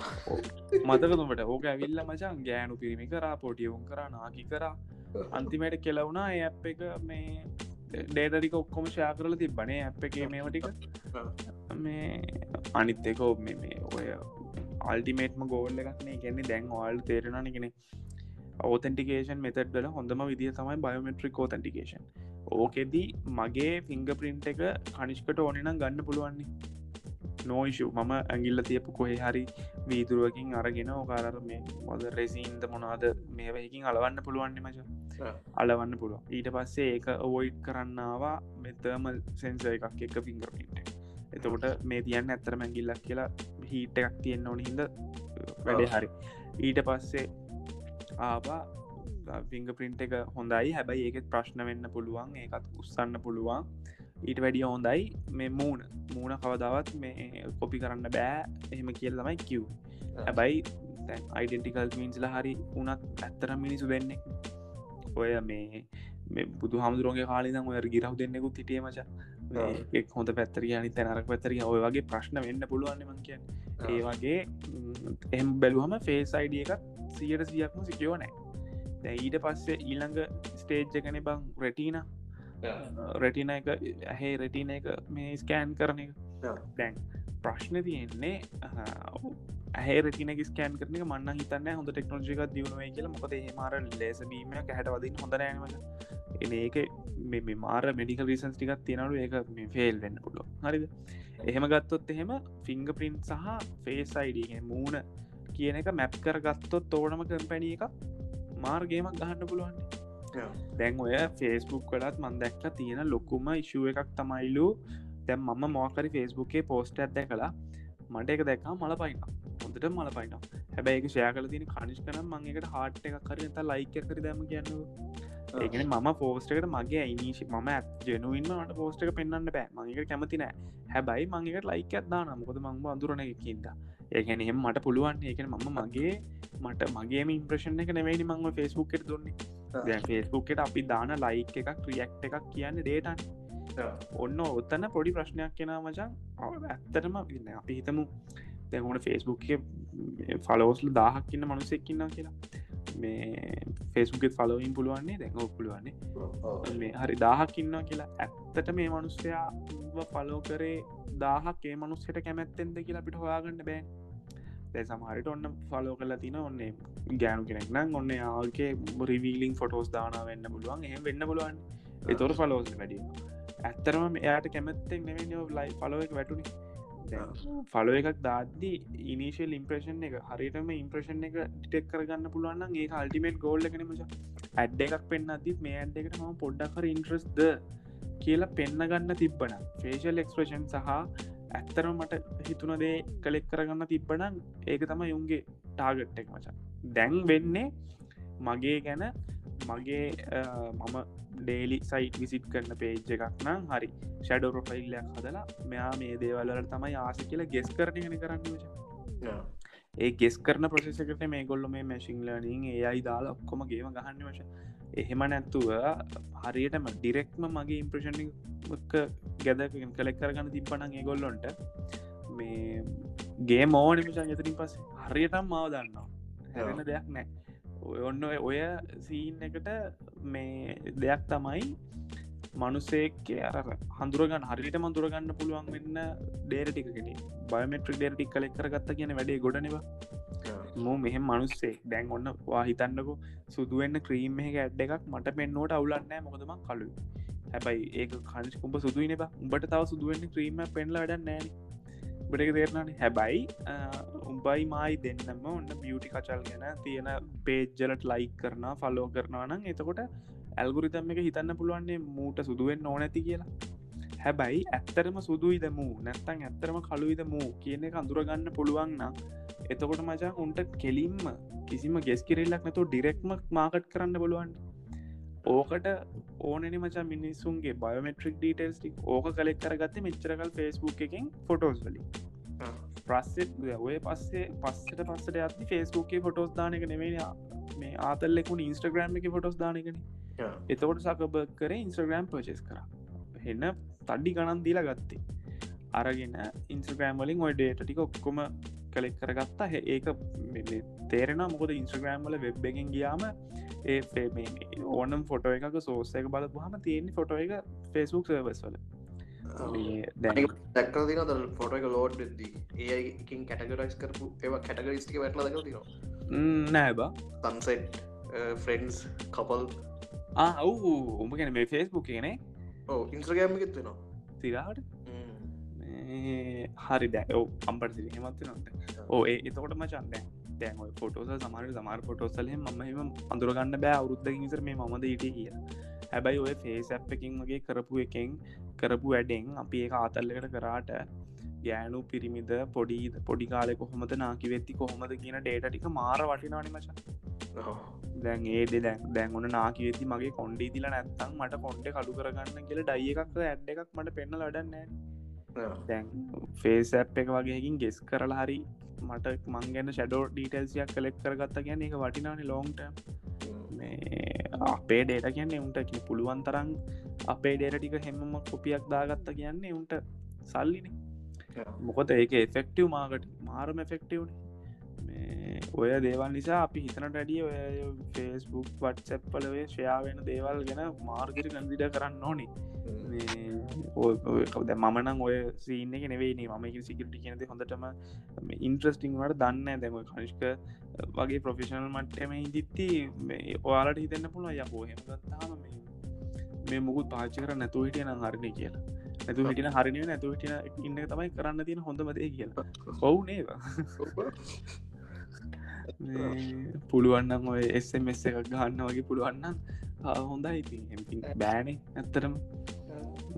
Speaker 1: මතකතුමට ඕක ඇවිල්ල මචන් ගෑනු පිරිමි කරා පොටියවුන් කරා නාකි කරා අන්තිමයට කෙලවුණා ඒ ඇ් එක මේ ඩේටටික ඔක්කොම ශා කරල තිබ්බනේ ඇ් එක මේමටික මේ අනිත්තකෝ මේ ඔය අල්ටිමේටම ගෝල්ල එකක්නේ ගැන්නේ දැන් වාල් තේරෙනනගෙන ඕතන්ටිකේෂන් මෙතඩ්ල හොඳම විදිිය තමයි බයෝමෙට්‍රික් ෝතන්ටිකේෂන් ඕකෙදී මගේ ෆිංග පින්ට් එක කනිෂ්කට ඕනෙනම් ගන්න පුළුවන්නේ. නෝයිෂු මම ඇගිල්ල තියපු කොහෙ හරි වීදුරුවකින් අරගෙන ඕකාරර මේ මොද රෙසින්ද මොනාද මේවහකින් අලවන්න පුළුවන්න මච. අලවන්න පුළුව ඊට පස්සේ ඒක ඔවොයිට් කරන්නවා මෙතම සෙන්ස එකක් එක ෆිංගර පින්ට එතකොට මේ තියන්න ඇත්තර මැගිල්ලක් කියලා හීට එකක් තියෙන්න්න ඕන හිද වැඩේ හරි. ඊට පස්සේ ආවා. ෆිංග පින්ට් එක හොඳයි. හැබැයි ඒකෙත් ප්‍රශ්න වෙන්න පුළුවන්. ඒකත් උත්සන්න පුළුවන් ඊට වැඩිය හොඳයි. මේ මූුණ. මූුණ කවදාවත් මේ කොපි කරන්න බෑ. එහෙම කියල් තමයි කිව් හැබැයි අයිඩෙන්ටිකල් මීන්ස්ල හරි උනත් ඇත්තර මිනිසු දෙන්නේ. ඔය මේ බුදු හමුදුරන්ගේ කාලිදම් ඔය ගිරහ් දෙන්නෙකුත් හිටිය මච. එක් හොඳ පැත්තරිය අනි තැනරක් පැතරිය ඔය වගේ ප්‍රශ්න වෙන්න කිය ඒ වගේ එම් බැලුවම ෆේස් අයිඩිය එකත් සියට සියක්ම සිකයෝ නෑ ඊට පස්සේ ඊළඟ ස්ටේජ්ජකන බං රෙටීන රෙටින එක ඇහේ රෙටින එක මේ ස්කෑන් කරන එක. දැන් ප්‍රශ්න තියෙන්නේ ඇහ රටිනක ස්කෑන් කරන මන්න හිතන්න හොඳ ටෙක්නෝජික දියුණුවේ කියල. මොකද මාර ලෙසබීම හැට වදින් හොඳ නෑම එන ඒක මේ මාර මෙඩිකල් රිසන්ස් ටිකක් තියෙනලු ඒක මේ ෆෙල් වෙන්න පුලො හරිද? එහෙම ගත්තොත් එහෙම ෆිංග පින්් සහ ෆේස් අයිඩ මූුණ කියන එක මැප් කරගත්තොත් ඕනම කම්පැනිය එක මාර්ගේමක් ගහන්න පුළුවන්නේ දැන් ඔය ෆේස්බුක් කලත් මන් දැක්ක තියෙන ලොකුම ඉශුව එකක් තමයිලු දැම් මම මෝකරි ෆේස්බුක්ේ පෝස්ට ඇත්ද කලා මට එක දැක්කා මල පයින්න හොඳට මල පයින හැබැයි ශය කල තින කනිෂ් කන මංකට හාට් එක කර ත ලයික කර දැම කියන්න ඒගෙන මම පෝස්ටකට මගේ අයිනිශි මම ජනුවන්ම මට පෝස්ට එක පෙන්න්න බෑ. මඟකට කැමති නෑ. හැබැයි මංගේකට ලයික ඇත්දා නමුකද මංම අඳුරන එකකින්ද ඒගැන එහෙම මට පුළුවන්. ඒකන මම මගේ මට මගේ ඉම්ප්‍රශණ එක නෙවෙයි මංව ෆෙස්බුක් දුන්නේ ෆෙස්බුක් එට අපි දාන ලයික් එකක් ක්‍රියක්් එකක් කියන්න ඩේටන් ඔන්න ඔත්තන්න පොඩි ප්‍රශ්නයක් කෙන මචන් ඇත්තටම ඉන්න අපි හිතමු. දැහුණ ෆෙස්බුක් ෆලෝස්ල දාහක්කින්න මනුසෙක්කින්න කියලා. මේ ෆෙස්බුකෙත් ෆලෝයින් පුළුවන්නේ දැඟ පුළුවන්නේ මේ හරි දාහක්කින්න කියලා. ඇත්තට මේ මනුස්සයා ෆලෝ කරේ දාහක් ඒ මනුස්සයට කැමැත්තෙන්ද කියලා පිට හොයාගන්න බෑ දැ සමහරිට ඔන්න ෆලෝ කල තින ඔන්නේ ගෑනු කෙනෙක් නම් ඔන්න ආගේ රිවීලිින් ෆොටෝස් දාන වෙන්න පුළුවන්. එහ වෙන්න පුළුවන්. එතොර ෆලෝස් වැඩිය ඇත්තරම එයාට කැමැත්තෙක් නෙවෙ ලයි ෆලෝ එක වැටුනි. ෆලෝ එකක් දාද්දී ඉනිශල් ඉම්ප්‍රේෂන් එක හරිටම ඉම්ප්‍රේෂන් එක ටිටෙක් කරගන්න පුළුවන් ඒ අල්ටිමේට් ගෝල්ල කනමච ඇඩ් එකක් පෙන්න්න අදත් මේ ඇඩ් එකට ම පොඩ්ඩක්කර ඉන්ට්‍රස්ද කියලා පෙන්න්න ගන්න තිබ්බන ෆේෂල් එක්ස්ප්‍රේෂන් සහ ඇත්තරම මට හිතුනදේ කලෙක් කරගන්න තිබ්බනම් ඒක තම යුන්ගේ ටාගට්ටෙක් මචා. දැන් වෙන්නේ මගේ ගැන මගේ මම ඩේලි සයිට විසිට් කරන පේජ් එකක් නම් හරි ෂඩෝ ප්‍රොෆයිල්ලයක් හදලා මෙයා මේ දේවල්ලට තමයි ආස කියලා ගෙස් කරනගෙන කරන්න ඒ ගෙස් කරන ප්‍රසෙසකට මේ ගොල්ල මේ මැසිං ලනින් ඒ අයි දාලා ඔක්කොම ගේම ගහන්න වශ එහෙම නැත්තුව හරියටම ඩිරෙක්ම මගේ ඉම්ප්‍රෂණ ගැද කලෙක් කරගන්න තිබ්බනගේ ගොල්ලොන්ට මේ ගේ මෝනිම සංයතරින් පස් හරියටම් මාව දන්නවා. හැරෙන දෙයක් නෑ ඔන්න ඔය සීන් එකට මේ දෙයක් තමයි මනුසේක්කේ අර හඳුරගන්න හරිට මඳුරගන්න පුළුවන් වෙන්න ඩේරටිකෙන බයමෙට්‍රික් ඩේරටික් කලෙක් කරගත්ත කියන වැඩේ ගොඩනවා මෝ මෙහෙම මනුස්සේ. දැන් ඔන්න වා හිතන්නකු සුදුවෙන්න ක්‍රීම් එක ඇඩ් එකක් මට පෙන්නෝට අවුලන්නෑ මොකදම කලු හැබයි ඒ කනිස් කුඹ සුදුවන බ උඹට තව සුදුවෙන්න ක්‍රීම පෙන්ල වැඩ නෑන බටක තේරණන හැබැයි උඹයි මයි දෙන්නම ඔන්න බියුටි කචල් ගැන තියෙන පේජ්ජලට ලයි කරන ෆලෝ කරනවා නම් එතකොට ඇල්ගුරිතම් එක හිතන්න පුළුවන්න්නේ මූට සුදුවෙන් ඕනැති කියලා. හැබැයි ඇත්තරම සුදුයි දමූ නැත්තං ඇත්තරම කළුයිද මූ? කියන එක අඳුරගන්න පුළුවන් නම් එතකොට මචා උන්ට කෙලින්ම කිසිම ගෙස් කිරල්ලක් නැතු ඩිරෙක්ම මාකට් කරන්න බලුවන් ඕකට ඕනනි මචා මිනිස්සුන්ගේ බයෝමෙට්‍රික් ඩීටල්ස් ටික් ඕක කලෙක් කරගත්ත මෙච්චරකල් ෆෙස්බුක් එකෙන් ෆොටෝස් වලින්. ප්‍රස්සෙත් ඔය පස්සේ පස්සට පස්සට ඇති ෆෙස්බුක්ගේ ෆොටෝස් දානක නෙවෙයි මේ ආතල්ලෙකුණ ඉන්ස්ට්‍රග්‍රම් එක ෆොටෝස් දානකන එතකොට සකබ කර ඉන්ස්ට්‍රග්‍රම් පචෙස් කර. එන්න තඩ්ඩි ගණන් දීලා ගත්තේ අරගෙන ඉන්ස්ට්‍රගෑම් වලින් ඔය ඩේට ටික ඔක්කොම කලෙක් කරගත්තා ඒක තේරෙන මොකද ඉන්ස්ට්‍රගෑම් වල වෙබ් එකෙන් ගියාම ඒ ඕනම් ෆොටෝ එකක සෝසක බලපුහම තියෙන්නේ ෆොටෝ එක ෆෙස්බුක් සර්වස් වල
Speaker 2: දැක්ක දින ද ෆොට එක ලෝඩ් ඒකින් කැටගරයිස් කරපු ඒව කැටගරිස්ටික වැටල දක තින
Speaker 1: නෑබා
Speaker 2: තන්සෙට් ෆ්‍රෙන්න්ස් කපල්
Speaker 1: ඔවු උඹ ගැන මේ ෆෙස්බුක් කියනේ
Speaker 2: ඕ ඉන්ස්්‍රගෑම ගෙත්වෙනවා
Speaker 1: තිරාට හරි දැ ඕ අම්පට සිරීමත් නොට ඕ ඒ එතකොට මචන්ද දැන් ෆොටෝස සමාර සමාර ෆොටෝසලහ මම අඳුරගන්න බෑ අවුරුද්ධ නිසර මේ මද ඊට කිය හැබැයි ඔය ෆේස් ඇප් එකින් වගේ කරපු එකෙන් කරපු වැඩෙන් අපි ඒ ආතල්ලකට කරාට ගෑනු පිරිමිද පොඩිද පොඩි කාලෙ කොහොමද නාකි වෙත්ති කොහොමද කියන ඩේට ටික මාර වටිනානි මච. දැන් ඒඩ දැන් දැන් ඔන්න නාකි වෙති මගේ කොන්්ඩේ දිල නැත්තම් මට කොන්්ඩ කඩු කරගන්න කියල ඩයිය එකක් ඇඩ් එකක් මට පෙන්න ලඩන්න දැන් ෆේස් ඇප් එක වගේකින් ගෙස් කරලා හරි මට මං ගැන ෂඩෝ ඩීටල්සියක් කලෙක් කරගත්ත ගැන එක වටිනානි ලෝන්ට අපේ ඩේට කියන්නේ උන්ට පුළුවන් තරන් අපේ ඩේට ටික හෙමම කොපියක් දාගත්ත කියන්නේ උන්ට සල්ලින මොකොද ඒක එෆෙක්ටව් මාකට මාරම එෆෙක්ටව්න ඔය දේවල් නිසා අපි හිතන ටඩිය ඔය ෆේස්බුක් වට්සැප්පලවේ ෂයා වෙන දේවල් ගැන මාර්ගරි කන්දිඩ කරන්න ඕනි. ඔද මමනං ඔය සීන එක නෙවෙයි මම සිකට කියනද හොඳටම ඉන්ට්‍රස්ටිං වට දන්න දැම කනිෂ්ක වගේ ප්‍රොෆෙෂනල් මට්ටම ඉදිත්ති ඔයාලට හිතන්න පුළුව යකෝ හෙමගත්තාම මේ මුකුත් පාචි කර නැතු හිටිය නම් හරිණය කියලා නැතු හිටින හරිනය නැතු හිටින ඉන්න තමයි කරන්න තියෙන හොඳමදේ කියලා. ඔවු නේවා පුළුවන්නම් ඔය එස්මස් එකක් ගන්න වගේ පුළුවන්නම් හොඳයි. ඉති බෑනේ ඇත්තරම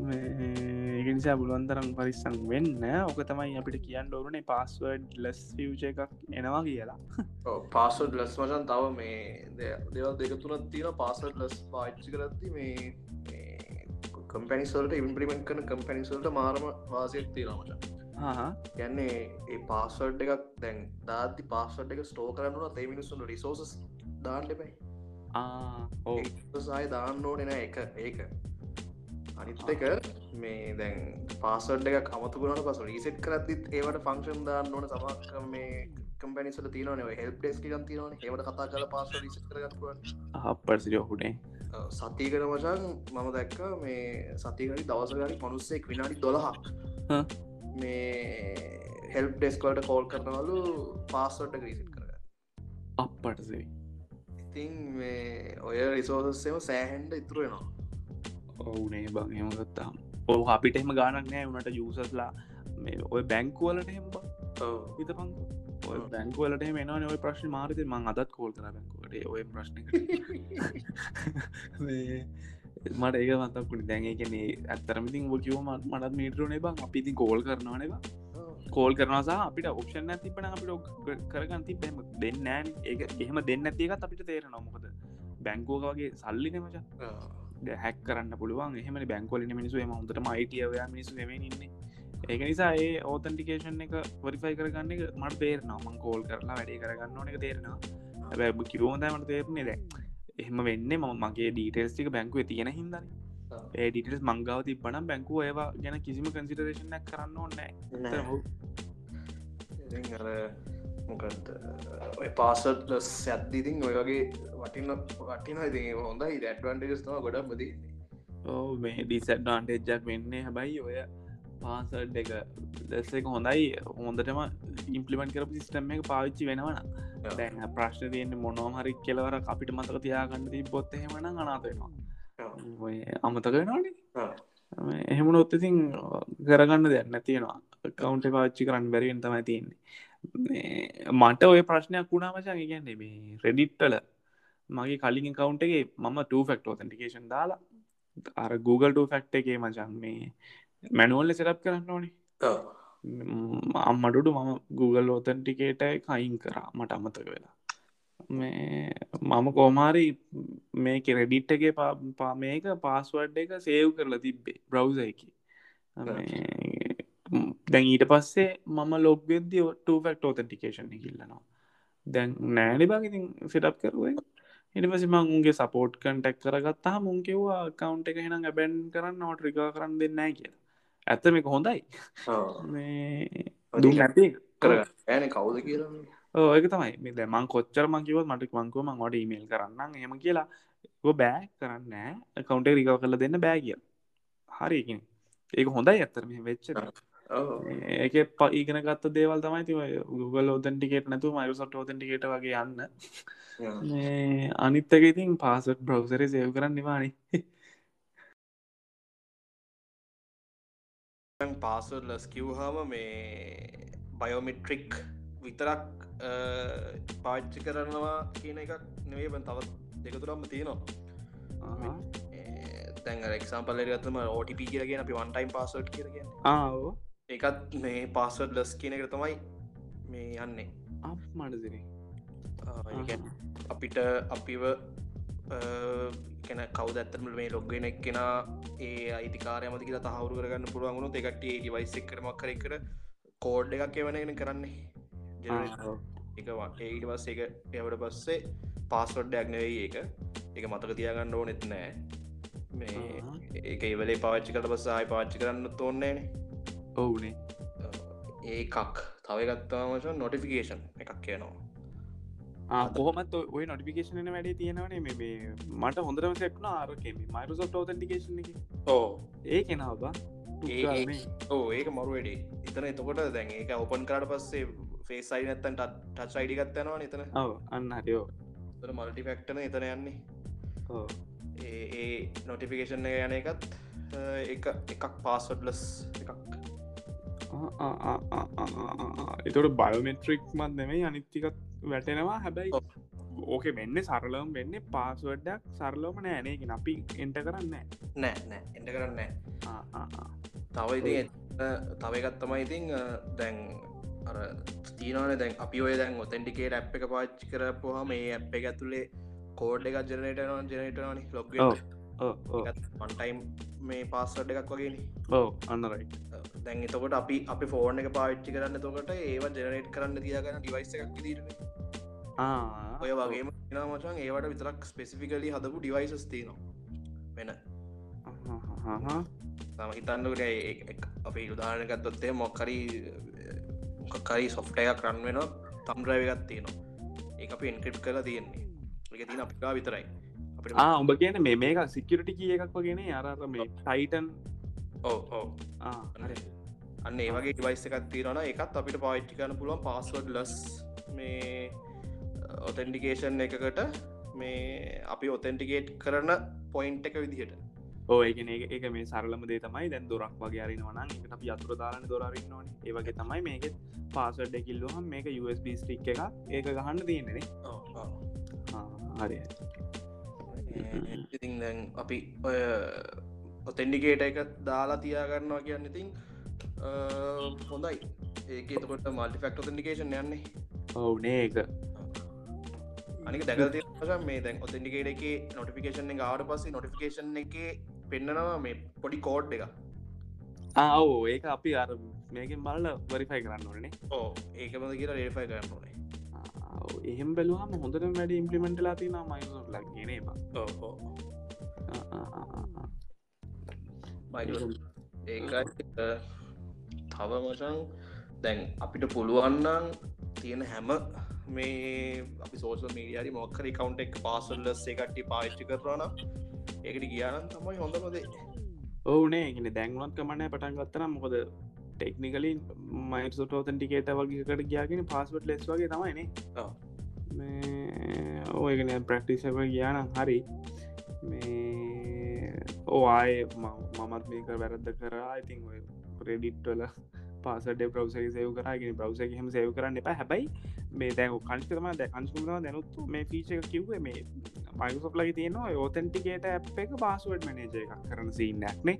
Speaker 1: ඒනිසා පුළුවන්තරම් පරිස්සං වෙන්න. ඕක තමයි අපිට කියන්න ඕරුනේ පස්සවඩ් ලස් ියච එකක් එනවා කියලා.
Speaker 2: පාසඩ් ලස් වශන් තව මේ දෙවල් දෙක තුනත් තියෙන පාසඩ් ලස් පාච්චි කරත්ති මේ කම්පැනිසල්ට ඉම්පලිමෙන්ට කන කම්පැනිසල්ට මාරම වාසයක් තියෙනමච ගැන්නේ ඒ පාසඩ් එකක් දැන් දාති පාසට් එක ස්ටෝ කරන්නුන තේ මිනිසුන් රිසෝසස් දාන්න එපයි. ඕ සාය දාන්න ඕනෙන එක ඒක අනිත් එක මේ දැන් පාසඩ් එක කමතුගුණට පස රීසෙට් කරත්තිත් ඒවට ෆංක්ෂන් දාන්න ඕන සමක් මේ කම්පැනිසල තියනන හෙල් ඩෙස් ටිකන් තියන ඒවට කතා කල පාස රිසෙට කරගත්ව
Speaker 1: අපපරසිරයහුටේ
Speaker 2: සතිකර වචන් මම දැක්ක මේ සතිකරි දවසගරි මනුස්සෙක් විනාඩි දොළහක්. මේ හෙල් ඩෙස්කලට කෝල් කරනවලු පාසොට්ට රීසිට් කර
Speaker 1: අපපටසේ
Speaker 2: ඉතින් මේ ඔය රිසෝසස්සේම සෑහන්ඩ ඉතුරුවෙනවා
Speaker 1: ඔවුනේ බං එමගත්තාම් ඕ අපිට එම ගානක් නෑ වනට යුසස්ලා මේ ඔය බැංකුවලට හෙම්බ හිත පංකු බැංකුවලට මෙන ඔය ප්‍රශ්න මාරිත මං අදත් කෝල් කර බැංකුවට ඔය ප්‍රශ්න මට ඒක මතක්කුණ දැන් කනේ ඇත්තරමතින් ොකිව මටත් මීටරුනේ බං. අපිති කෝල් කරනවානවා කෝල් කරනසා අපිට ඔප්ෂන් ඇතිබන අපිට කරගන්න ති බැම දෙන්න ඒ එහෙම දෙන්න ඇතිකත් අපිට තේර නොමකද බැංකෝක වගේ සල්ලි නමචා හැක් කරන්න පුළුවන්. එහම බැංකොලන මිනිසු ම හොඳට මයිටියවය මිනිසු ෙමන්නේ ඒක නිසා ඒ ඕතන්ටිකේෂන් එක වරිෆයි කරගන්න එක මට තේරනවා. මං කෝල් කරලා වැඩේ කරගන්න ඕන එක තේරෙනවා. හැබැ කිවෝදමට තේරන්නේ දැ එහෙම වෙන්න ම මගේ ඩීටේස්ටික බැංකුව තියෙන හිදන්න ඒ ඩිටස් මංගාව තිබ්බනම් බැංකුව ඒවා ගැන කිසිම කන්සිටරේෂනක් කරන්න ඕන්නෑ
Speaker 2: මොකත් ඔය පාසට් ලස් ඇත්තිතින් ඔය වගේ වටින වටින ඉති හොඳයි. ඩැට්වන්ටේස්තම ගොඩක් බදී
Speaker 1: ඕ මේ ඩිසඩ්ඩාන්ටේජ්ජක් වෙන්නේ. හැබයි ඔය පාසට් එක දැස්ස එක හොඳයි. හොඳටම ඉම්පලිමෙන්ට කරපු සිිස්ටම් එක පාවිච්චි වෙනවන දැන් ප්‍රශ්න තියන්නේ මොනොම හරි කෙලවර අපිට මතක තියාගන්න දී බොත්ත හෙමන අනාතවෙනවා අමතක වෙනවානේ. එහෙම නොත්තතින් කරගන්න දෙයක් නැතියෙනවා කවුන්ට පාච්චි කරන්න බැරිවෙන් තමයි තියන්නේ. මට ඔය ප්‍රශ්නයක් වුණාමචන් ඉගන්නේ මේ රෙඩිට්ටල මගේ කලින් කවුන්ට එකේ මම ෆක්ට ෝතන්ටිකේෂන් දාලා අර Google ෆක්ට එකේ මචන් මේ මැනුවල්ල සෙටප් කරන්න ඕනේ. අම්මටුඩු මම Google ෝතන්ටිකේටයි කයින් කරා. මට අමතක වෙලා. මේ මම කෝමාරි මේ කෙරෙඩිට්ටගේ පා මේක පාස්වඩ් එක සේව් කරලා තිබ්බේ බ්‍රව්ස එක. දැන් ඊට පස්සේ මම ලොග්වෙද්දි ඔට්ට ෆෙක්ට ෝතන්ටිකේෂන් කිල්ලනවා දැන් නෑනි බගඉතින් සිටප් කරුවේ. ඉට පසි මං උන්ගේ සපෝට් කන්ටෙක් කරගත්තා මුන්කිව්වා කවන්් එක හෙන බැන් කරන්න නොට රිකා කරන්න දෙන්නෑ කියලා ඇත්තම එක හොඳයි. දුම් නැති?
Speaker 2: ඇන කවුද කියලා
Speaker 1: ඒක තමයි. මේ දැමන් කොච්චර මංකිවත් මට මංකුව මං ොට ඉමේල් කරන්න හෙම කියලා. බෑ කරන්න කවුන්ට රිකව කරල දෙන්න බෑ කිය හරිකින් ඒක හොඳයි ඇත්තරම වෙච්ච ඒක පඊගෙන ගත්ත දේවල් තමයි ති Google ෝදන්ටිකේට නැතු මයිරසට ෝදන්ටිකේට වගේ යන්න. අනිත්තක ඉතින් පාසට බ්‍රවසරේ සයව කරන්න නිවානි
Speaker 2: පාසල් ලස් කිව්හම මේ බයෝමිට්‍රික් විතරක් පාච්චි කරනවා කියන එකක් නෙවේබන් තවත් දෙකතුරම්ම තියෙනවා. තැන් එක්සම්පල ගතම ඕටිප කියරගෙන අපි වන්ටයිම් පාසට් කියරගෙන
Speaker 1: ආෝ
Speaker 2: එකත් මේ පාසට් ලස් කියන එක තමයි මේ යන්නේ.
Speaker 1: මටසිර
Speaker 2: අපිට අපිව කෙන කවද ඇත්තම මේ ලොග්ගෙන එක් කෙන ඒ අයිතිකාරයමති කියලා තහවුරු කරගන්න පුළුවන්ගුණු දෙකට ඩිවයිසක් කරමක් කර කර කෝඩ් එකක් එවනගෙන කරන්නේ. එක ඒට පස් එක එවට පස්සේ පාස්වඩ්ඩයක් නෙවෙයි ඒක. එක මතක තියාගන්න ඕනෙත් නෑ. මේ ඒක ඉවලේ පාච්චි කට පස්සායි පාච්චි කරන්න තෝන්නේන
Speaker 1: ඔවුනේ.
Speaker 2: ඒකක්. තවගත්තාමච නොටිෆිකේෂන් එකක් කියනවා
Speaker 1: කොහමත් ඔය නොටිකේෂන වැඩේ තියෙනවනේ මේ මට හොඳරම සෙක්න ආරකම මයිරසොට් ෝතන්ටිකේෂන එක.
Speaker 2: ඕ
Speaker 1: ඒ කෙනාබා
Speaker 2: ඕ ඒක මරුවඩේ එතන එතකොට දැන් ඒක ඔපන් කාඩ පස්සේ ෆේසයි නැත්තන් ටච් අයිඩිගත්තනවා නතන
Speaker 1: ඔව අන්න හරියෝ
Speaker 2: මල්ටි ෆෙක්ටන එතන යන්නේ. ඒ නොටිෆිකේෂන් යන එකත් එක එකක් පාස්වඩ්ලස් එකක්
Speaker 1: එතොට බයෝමෙට්‍රික් මත් නෙමේ අනිත්තිකත් වැටෙනවා. හැබැයි ඕක වෙන්න සරලම් වෙන්න පාස්වඩ්ඩක් සරලෝම නෑනක අපි එන්ට කරන්න
Speaker 2: නෑ. නෑ එට කරන්න තව ඉති තවගත් තමයි ඉතින් දැන් අර තියනන දැන් අපි ඔය දැන් ඔතැන්ටිකේට ඇ් එක පාච්චි කරපුහම මේ ඇ් එක ඇතුළේ කෝඩ් එක ජනනටන ජනටනනි ලොග ඔන්ටයිම් මේ පාස්සඩ් එකක් වගේ
Speaker 1: ඕ අන්නරයි
Speaker 2: දැන් එතකොට අපි අපි ෆෝර්න එක පාච්චි කරන්න තොකට ඒවා ජනනට් කරන්න තියාගන්න ඩිවයිස එකක් දීරන ඔය වගේම මචන් ඒවට විතරක් ස්පෙසිෆිකලි හදපු ඩිවයිසස් තියනවා. වෙන. තම හිතන්නකට අපි උදාහනකත්ොත්තේ මොක්කරී කරි සොෆ්ටයක් රන් වෙන තම්රයගත් තියෙනවා. ඒ අපි එන්ක්‍රප් කලා තියෙන්නේ. එක තින අපිකා විතරයි.
Speaker 1: උඹ කියන මේ මේක සිකරටි කිය එකක් වගෙන අරර මේ ටයිටන්
Speaker 2: ඕ අන්න. ඒවගේ ඩිවයිස් එකත් තිරන එකත් අපිට පායිට්ි කන පුළුවන් පාස්වඩ් ලස් මේ ඔතෙන්ඩිකේෂන් එකකට මේ අපි ඔතෙන්ටිකේට් කරන පොයින්් එක විදිහට.
Speaker 1: ඕයගෙන ඒක මේ සරලම දේ තමයි. දැන් දොරක් වගේ අරිනවන එක අපි අතුර දාරන දොරන්න ඕන. ඒවගේ තමයි මේක පාසඩ් කිල්ලුහම් මේක USB ස්ටික් එක ඒක ගහන්න තියෙනෙන හරි.
Speaker 2: ඉතින් දැන් අපි ඔය ඔතෙන්ඩිකේට එක දාලා තියාගන්නවා කියන්න ඉතින් හොඳයි. ඒක එතකොට මල්ටි ෆක්ට ොතන්ඩිකේෂන් යන්නේ
Speaker 1: ඔවුනේ ඒක.
Speaker 2: අනික දැකල් මේ දැන් ඔතෙන්ඩිකේට එක නොටිෆිකේෂන් එක ආට පස්සේ නොටිෆිකේෂන් එක පෙන්න්නනවා මේ පොඩි කෝඩ් එක
Speaker 1: ආවෝ ඒක අපි අර මේකින් බලල වරිෆයි කරන්න ඕනේ
Speaker 2: ඕ ඒකමද කියලා රේෆයි කරන්න ඕනේ.
Speaker 1: එහෙම බැලුවම හොඳට වැඩ ඉම්පලිමෙන්ට් ලා තින මයි ලක්ගෙන
Speaker 2: ඒකයි තව මචන් දැන් අපිට පුළුවන්නන් තියෙන හැම මේ අපි සෝෂල් මීඩියරි මොක්කර කවන්් එක් පාසල්ලස් එකටි පාච්චි කරන ඒකට කියාන තමයි හොඳමදේ
Speaker 1: ඕනේ ගෙන දැන්වත් කමනෑ පටන් ගත්තන මොකද ටෙක්නිකලින් මයිසුට ෝතන්ටිකේට වගේකට ගයාගෙන පාස්වට් ලෙස් වගේ තමයිනේ ඕයගෙන ප්‍රක්ටිසක ගියාන හරි. මේ ඕආය මමත් මේක වැරද්ද කරා ඉතින් ප්‍රෙඩිට්වල පාසට බ්‍රවසගේ සයව කරගෙන බ්‍රවස හම සයව කරන්න එප. හැබයි මේ දැන් කංස්කරම දැ කංස්කුම දැනුත්තු මේ ෆීචක කිව්වේ මේ මයිසොප් ලගේ තියෙනවා ඕතැන්ටිකේට ඇ් එක පාසුවඩ් මනජ එකක් කරන සින්නක්නේ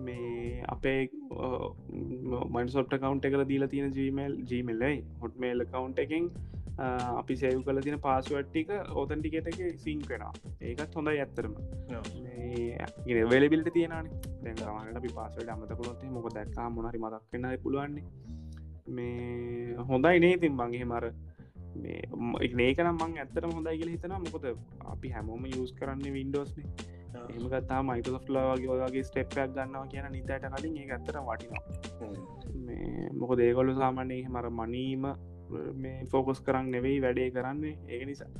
Speaker 1: මේ අපේ මන්සොප්ට කවන්් එකර දීලා තියෙන ජීමල් ජීමල්ලයි හොට්මේල් කවන්් එකෙන් අපි සේව් කල තින පාසුවට්ටික ඕතන්ටිකටක සිං කෙනා ඒකත් හොඳයි ඇත්තරම වෙලබිල්ට තියෙනන දැන්ගමට අපි පාසට අමතකුණොත් මොක දැක්කා? මොනරි මතක් කන්නයි පුළුවන්නේ. මේ හොඳයි නේ තින් බංගේ මර මේ ඒකනම් මං ඇත්තට හොඳයි කියල හිතන මොකද අපි හැමෝම යස් කරන්න වින්ඩෝස්න එමගත්තා මයිකසොෆ්ලා වගේ ඔයාගේ ස්ටෙප්පයක් ගන්නවා කියන නිතයට කලින් ඒ ඇත්තට වටිනවා. මොක දේගොල්ලු සාමාන්‍යය මර මනීම මේ ෆෝකස් කරන්න නෙවෙයි වැඩේ කරන්නේ. ඒක නිසා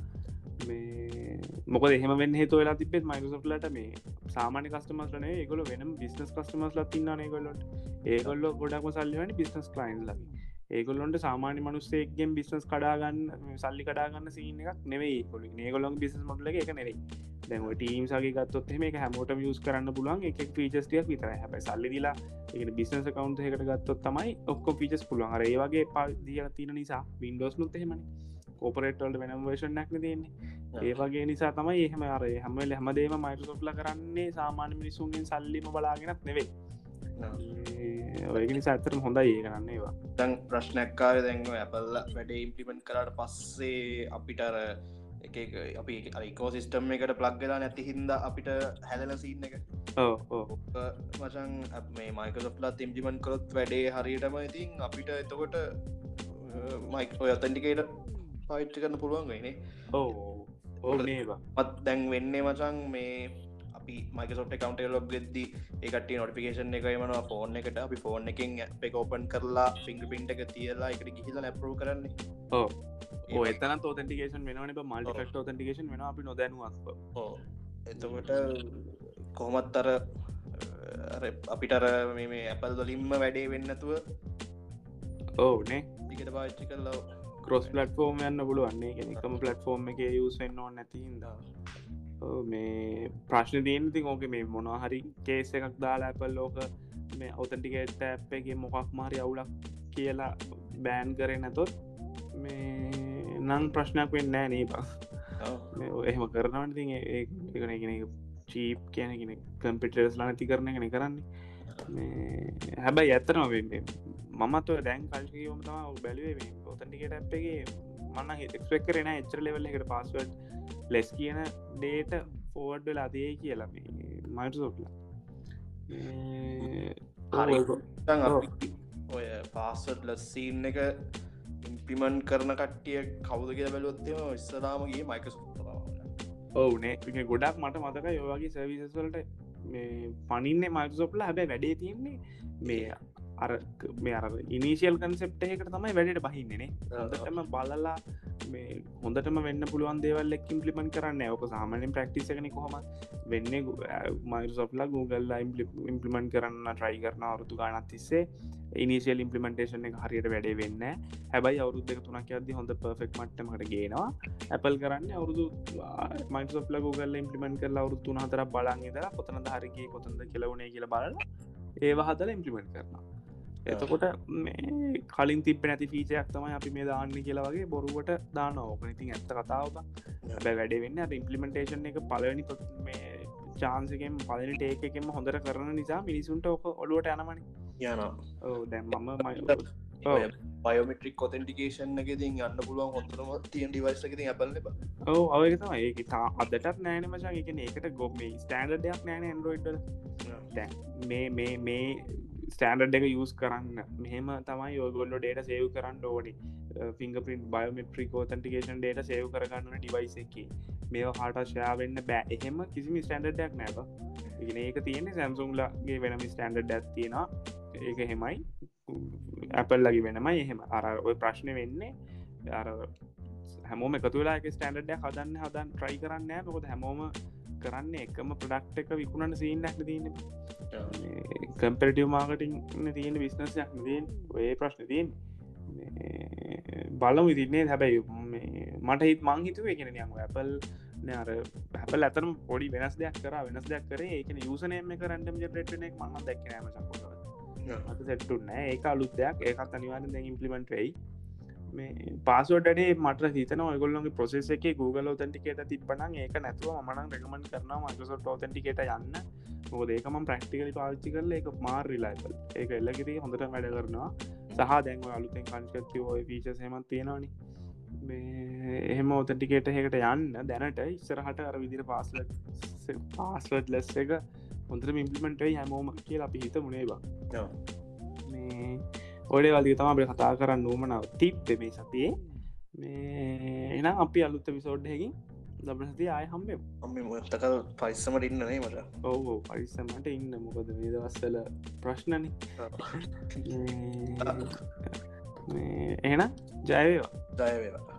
Speaker 1: මේ මොක එහම වෙන්න හේතු වෙලා තිබෙත් මයිකසොෆ්ලට මේ සාමාන්‍ය කස්ටමස්ලන ඒගොල වෙනම් බිස්නස් කස්ටමස් ලතින්න ඒගොල්ලොට ඒගොල්ල ගොඩක්ම සල්ලිවනි බිස්නස් කලයින් ලගේ ඒගොල්ලොන්ට සාමාන්‍ය මනුස්සේගෙන් බිස්නස් කඩාගන්න සල්ලි කඩාගන්න සීන එකක් නෙවෙයි කොල ඒගොලොන් බිස් මොටල එක නෙරෙයි දැව ටීම්සගේ ගත්තොත් මේ හැමෝට මියස් කරන්න පුලන් එක ෆීචස්ටියක් විතර හැබයි සල්ලිදිලා එක බිස්නස කවන්් එකට ගත්තොත් තමයි ඔක්කො ෆීචස් පුළුවන්. අර ඒවගේ පාදිය තින නිසා වින්ඩෝස් නුත් එහෙමනි. කෝපරේටල්ට වෙනම් වේෂන් නැක්න තියන්නේ. ඒවගේ නිසා තමයි එහෙම අර හැමල හැමදේම මයිටසොප්ල කරන්නේ සාමාන්‍ය මිනිසුන්ගෙන් සල්ලිම බලාගෙනත් නෙවෙයි ඔයගෙන සඇතරම හොඳයි ඒ කරන්න ඒවා.
Speaker 2: තැන් ප්‍රශ්නැක්කාර දැන්ව ඇපල්ල වැඩ ඉම්පිමෙන්ට් කරට පස්සේ අපිටර එක අපි අරිකෝ සිිස්ටම් එකට ප්ලක්්ගලා නැති හින්ද අපිට හැදෙන සීන්න එක. මචන් මේ මයිකසොප්ලා තිම්ජිමන් කොත් වැඩේ හරියටම ඉතින් අපිට එතකොට මයික් ඔය අතැන්ටිකේට පයිට් කරන්න පුළුවන් ගයිනේ
Speaker 1: ඕ ඕ නේවා
Speaker 2: මත් දැන් වෙන්නේ මචන් මේ අපි මයිකසොට් කවන්ට ලොග් ෙද ඒකට නොටිකේෂන් එක මන ෆෝන් එකට. අපි ෆෝන් එකින් එක ඕපන් කරලා ෆිංග පින්ට එක තියලා එකට ගිහිල නැපරෝ කරන්නේ.
Speaker 1: ඕ එතන තෝතටිකේෂන් වෙනන මල්ටිකට ෝතටිකේෂන් වෙන අපි නොදැනුවස්
Speaker 2: ඕ එතකොට කොහොමත් අර අපිටර මේ ඇපල් දොලින්ම වැඩේ වෙන්නතුව
Speaker 1: ඕනේ
Speaker 2: ටිකට පාච්චි කරලා
Speaker 1: කොස් පලටෆෝර්ම් යන්න පුළුවන්නේ එකම පලටෆෝර්ම් එක යුසෙන් ඕ නැතින්දා මේ ප්‍රශ්න දීනති ඕක මේ මොනහරි කේස එකක් දාලා ඇපල් ලෝක මේ ඔතන්ටිකේට ඇප්පගේ මොකක් මාරි අවුලක් කියලා බෑන් කරේ නැතොත් මේ නං ප්‍රශ්නයක් වෙන්න නෑ නේපා එහෙම කරනවට ති ඒකන චීප් කියනගෙන කම්පිටර්ස් ලානති කරන ගෙන කරන්නේ. හැබැයි ඇත්තනව මමත්ව දැන් කල්කවම තම බැලුවේ ඔතන්ටිකට ඇප්ගේ මන්න හිතක්ස්පෙක් කරෙන එච්චර ලෙවල් එකට පස්සුවට ලෙස් කියන ඩේට ෆෝඩ් වෙලා දේ කියලා මයිට සොට්ල
Speaker 2: ඔය පාස්සට් ලස්සීන් එක ඉම්පිමන් කරන කට්ටිය කවුද කිය බැලුවත්තම ඉස්සලාමගේ මයිකස්
Speaker 1: ඔවුනේ ගොඩක් මට මතක යෝවාගේ සවිසස්වලට පනින්න මයිසොප්ල හැබැ වැඩේ තියන්නේ මේ අර අර ඉනිසිල් කන්සෙප්ට එකට තමයි වැඩට බහින්නනේ හොඳටම බලලා මේ හොඳටම වෙන්න පුළුවන් දේවල් ඉම්පලිමන් කරන්න ඕක සාමානෙන් ප්‍රක්ටිස කන කොහොම වෙන්න මයිසොප්ලා Googleලා ඉම්පලිමන් කරන්න ට්‍රයි කරන අවරුතු ගානත් තිස්සේ ඉනිසිල් ඉම්පලිමෙන්ටේෂන් එක හරියට වැඩේ වෙන්න හැබයි අවුරුද්ධක තුනක් අද හොඳ පර්ෆෙක් මට්ටමට ගේනවා. ඇපල් කරන්න අවුරුදු මයිසොප්ල Google ඉම්පලිමෙන්ට කරලා අවුරුත්තු හතර බලන් ඉදර කොතන ධරගේ කොතන්ද කියලවුණේ කියල බල ඒවා හදල ඉම්පලිමෙන්ට කරනවා එතකොට මේ කලින් තිබ නැති ෆීචයක් තමයි අපි මේ දාන්න කියලා වගේ බොරුවට දාන ඕක ඉතින් ඇත්ත කතාවක බැ වැඩ වෙන්න ඉම්පලිමෙන්ටේෂන් එක පලවනි මේ චාන්සකෙන් පලනි ටේක එකෙම හොඳර කරන නිසා මිනිසුන්ට ඕක ඔලුවට යනමනි
Speaker 2: යන
Speaker 1: දැම් මම
Speaker 2: බයෝමිට්‍රික් කොතෙන්ටිකේෂන් එක ති යන්න පුළුවන් හොඳරම තියන් ඩිවයිස් එක ඇපල
Speaker 1: ඕ අවගතම ඒක තා අදටත් නෑන මචන් එක ඒකට ගොම ස්ටන්ඩ දෙයක් නෑන ඇන්ඩරෝයිඩ් මේ මේ මේ ස්ටෑන්ඩ් එක යස් කරන්න. මෙහෙම තමයි යෝගොල්ලො ඩේට සේව් කරන්න ඕනි. Fingerprint biometric authentication data save කරගන්න ඩිවයිස එක. මේ හට ශයාවෙන්න බෑ. එහෙම කිසිම ස්ටන්ඩඩයක් නැබ ඉගෙන ඒක තියෙන සැම්සුන්ලගේ වෙනම ස්ටන්ඩඩ් ඇත්තියෙන ඒක හෙමයි ඇපල් ලගේ වෙනමයි. එහෙම. අර ඔය ප්‍රශ්න වෙන්නේ. අර හැමෝම එකතු වෙලා ස්ටන්ඩඩ හදන්න හදන් ට්‍රයි කරන්න මොකද හැමෝම කරන්න එකම ප්‍රඩක්් එක විකුණන සීන් නැක තියන කම්පරටව මාර්කටින් තියෙන විශ්නසයක් දීන් ඔය ප්‍රශ්න තියෙන් බලම ඉතින්නේ හැබැයි මට හිත් මං හිතුව එකෙන යම ඇපල් අර හැපල් ඇතරම පොඩි වෙනස් දෙයක් කර වෙනස් දෙයක් කරේ. ඒකන යුසනයම කරන්නම ජෙටන මන්න දැක්නෑම සකො සෙට්ටුන්න ඒ අලුත් දෙයක්. ඒකත් අනිවාරෙන් ඉම්පලිමෙන්ට් වෙයි පාසුවටේ මට හිතන ඔයගොල්ලොගේ ප්‍රසෙස එක Google ෝතැටිකට තිබන ඒක නැතුව මන රකමන් කරන මකසොට් ෝතැටිකට යන්න. මොක ඒකම ප්‍රක්ටිකලි පාච්චි කරල එක මාර් රිලායිබල් ඒක එල්ලකිරේ හොඳට වැඩ කරනවා. සහ දැන්ව අලුතෙන් කංශකති ඔය පීච සේමත් තියෙනවානි. එහෙම ඔතටිකේට හකට යන්න දැනට ඉස්සරහට අර විදිර පාස්ල පාස්ලට් ලෙස් එක හොඳට ඉම්පලිමෙන්ටයි හැමෝම කියල අපි හිත මුණේ බා ඔඩේ වලි තම අපේ කතා කරන්න ූමනාව තිප්ද මේ සතියේ. මේ එනම් අපි අලුත්ත විසෝඩ්හකින් ලබනති ආය හම්බේ
Speaker 2: අම මොතක පයිස්සමට ඉන්නනේ මට.
Speaker 1: ඔවෝ පරිස්සමට ඉන්න. මොකද මේ දවස්සල ප්‍රශ්නන. එහන ජයවේවා
Speaker 2: දයවේවා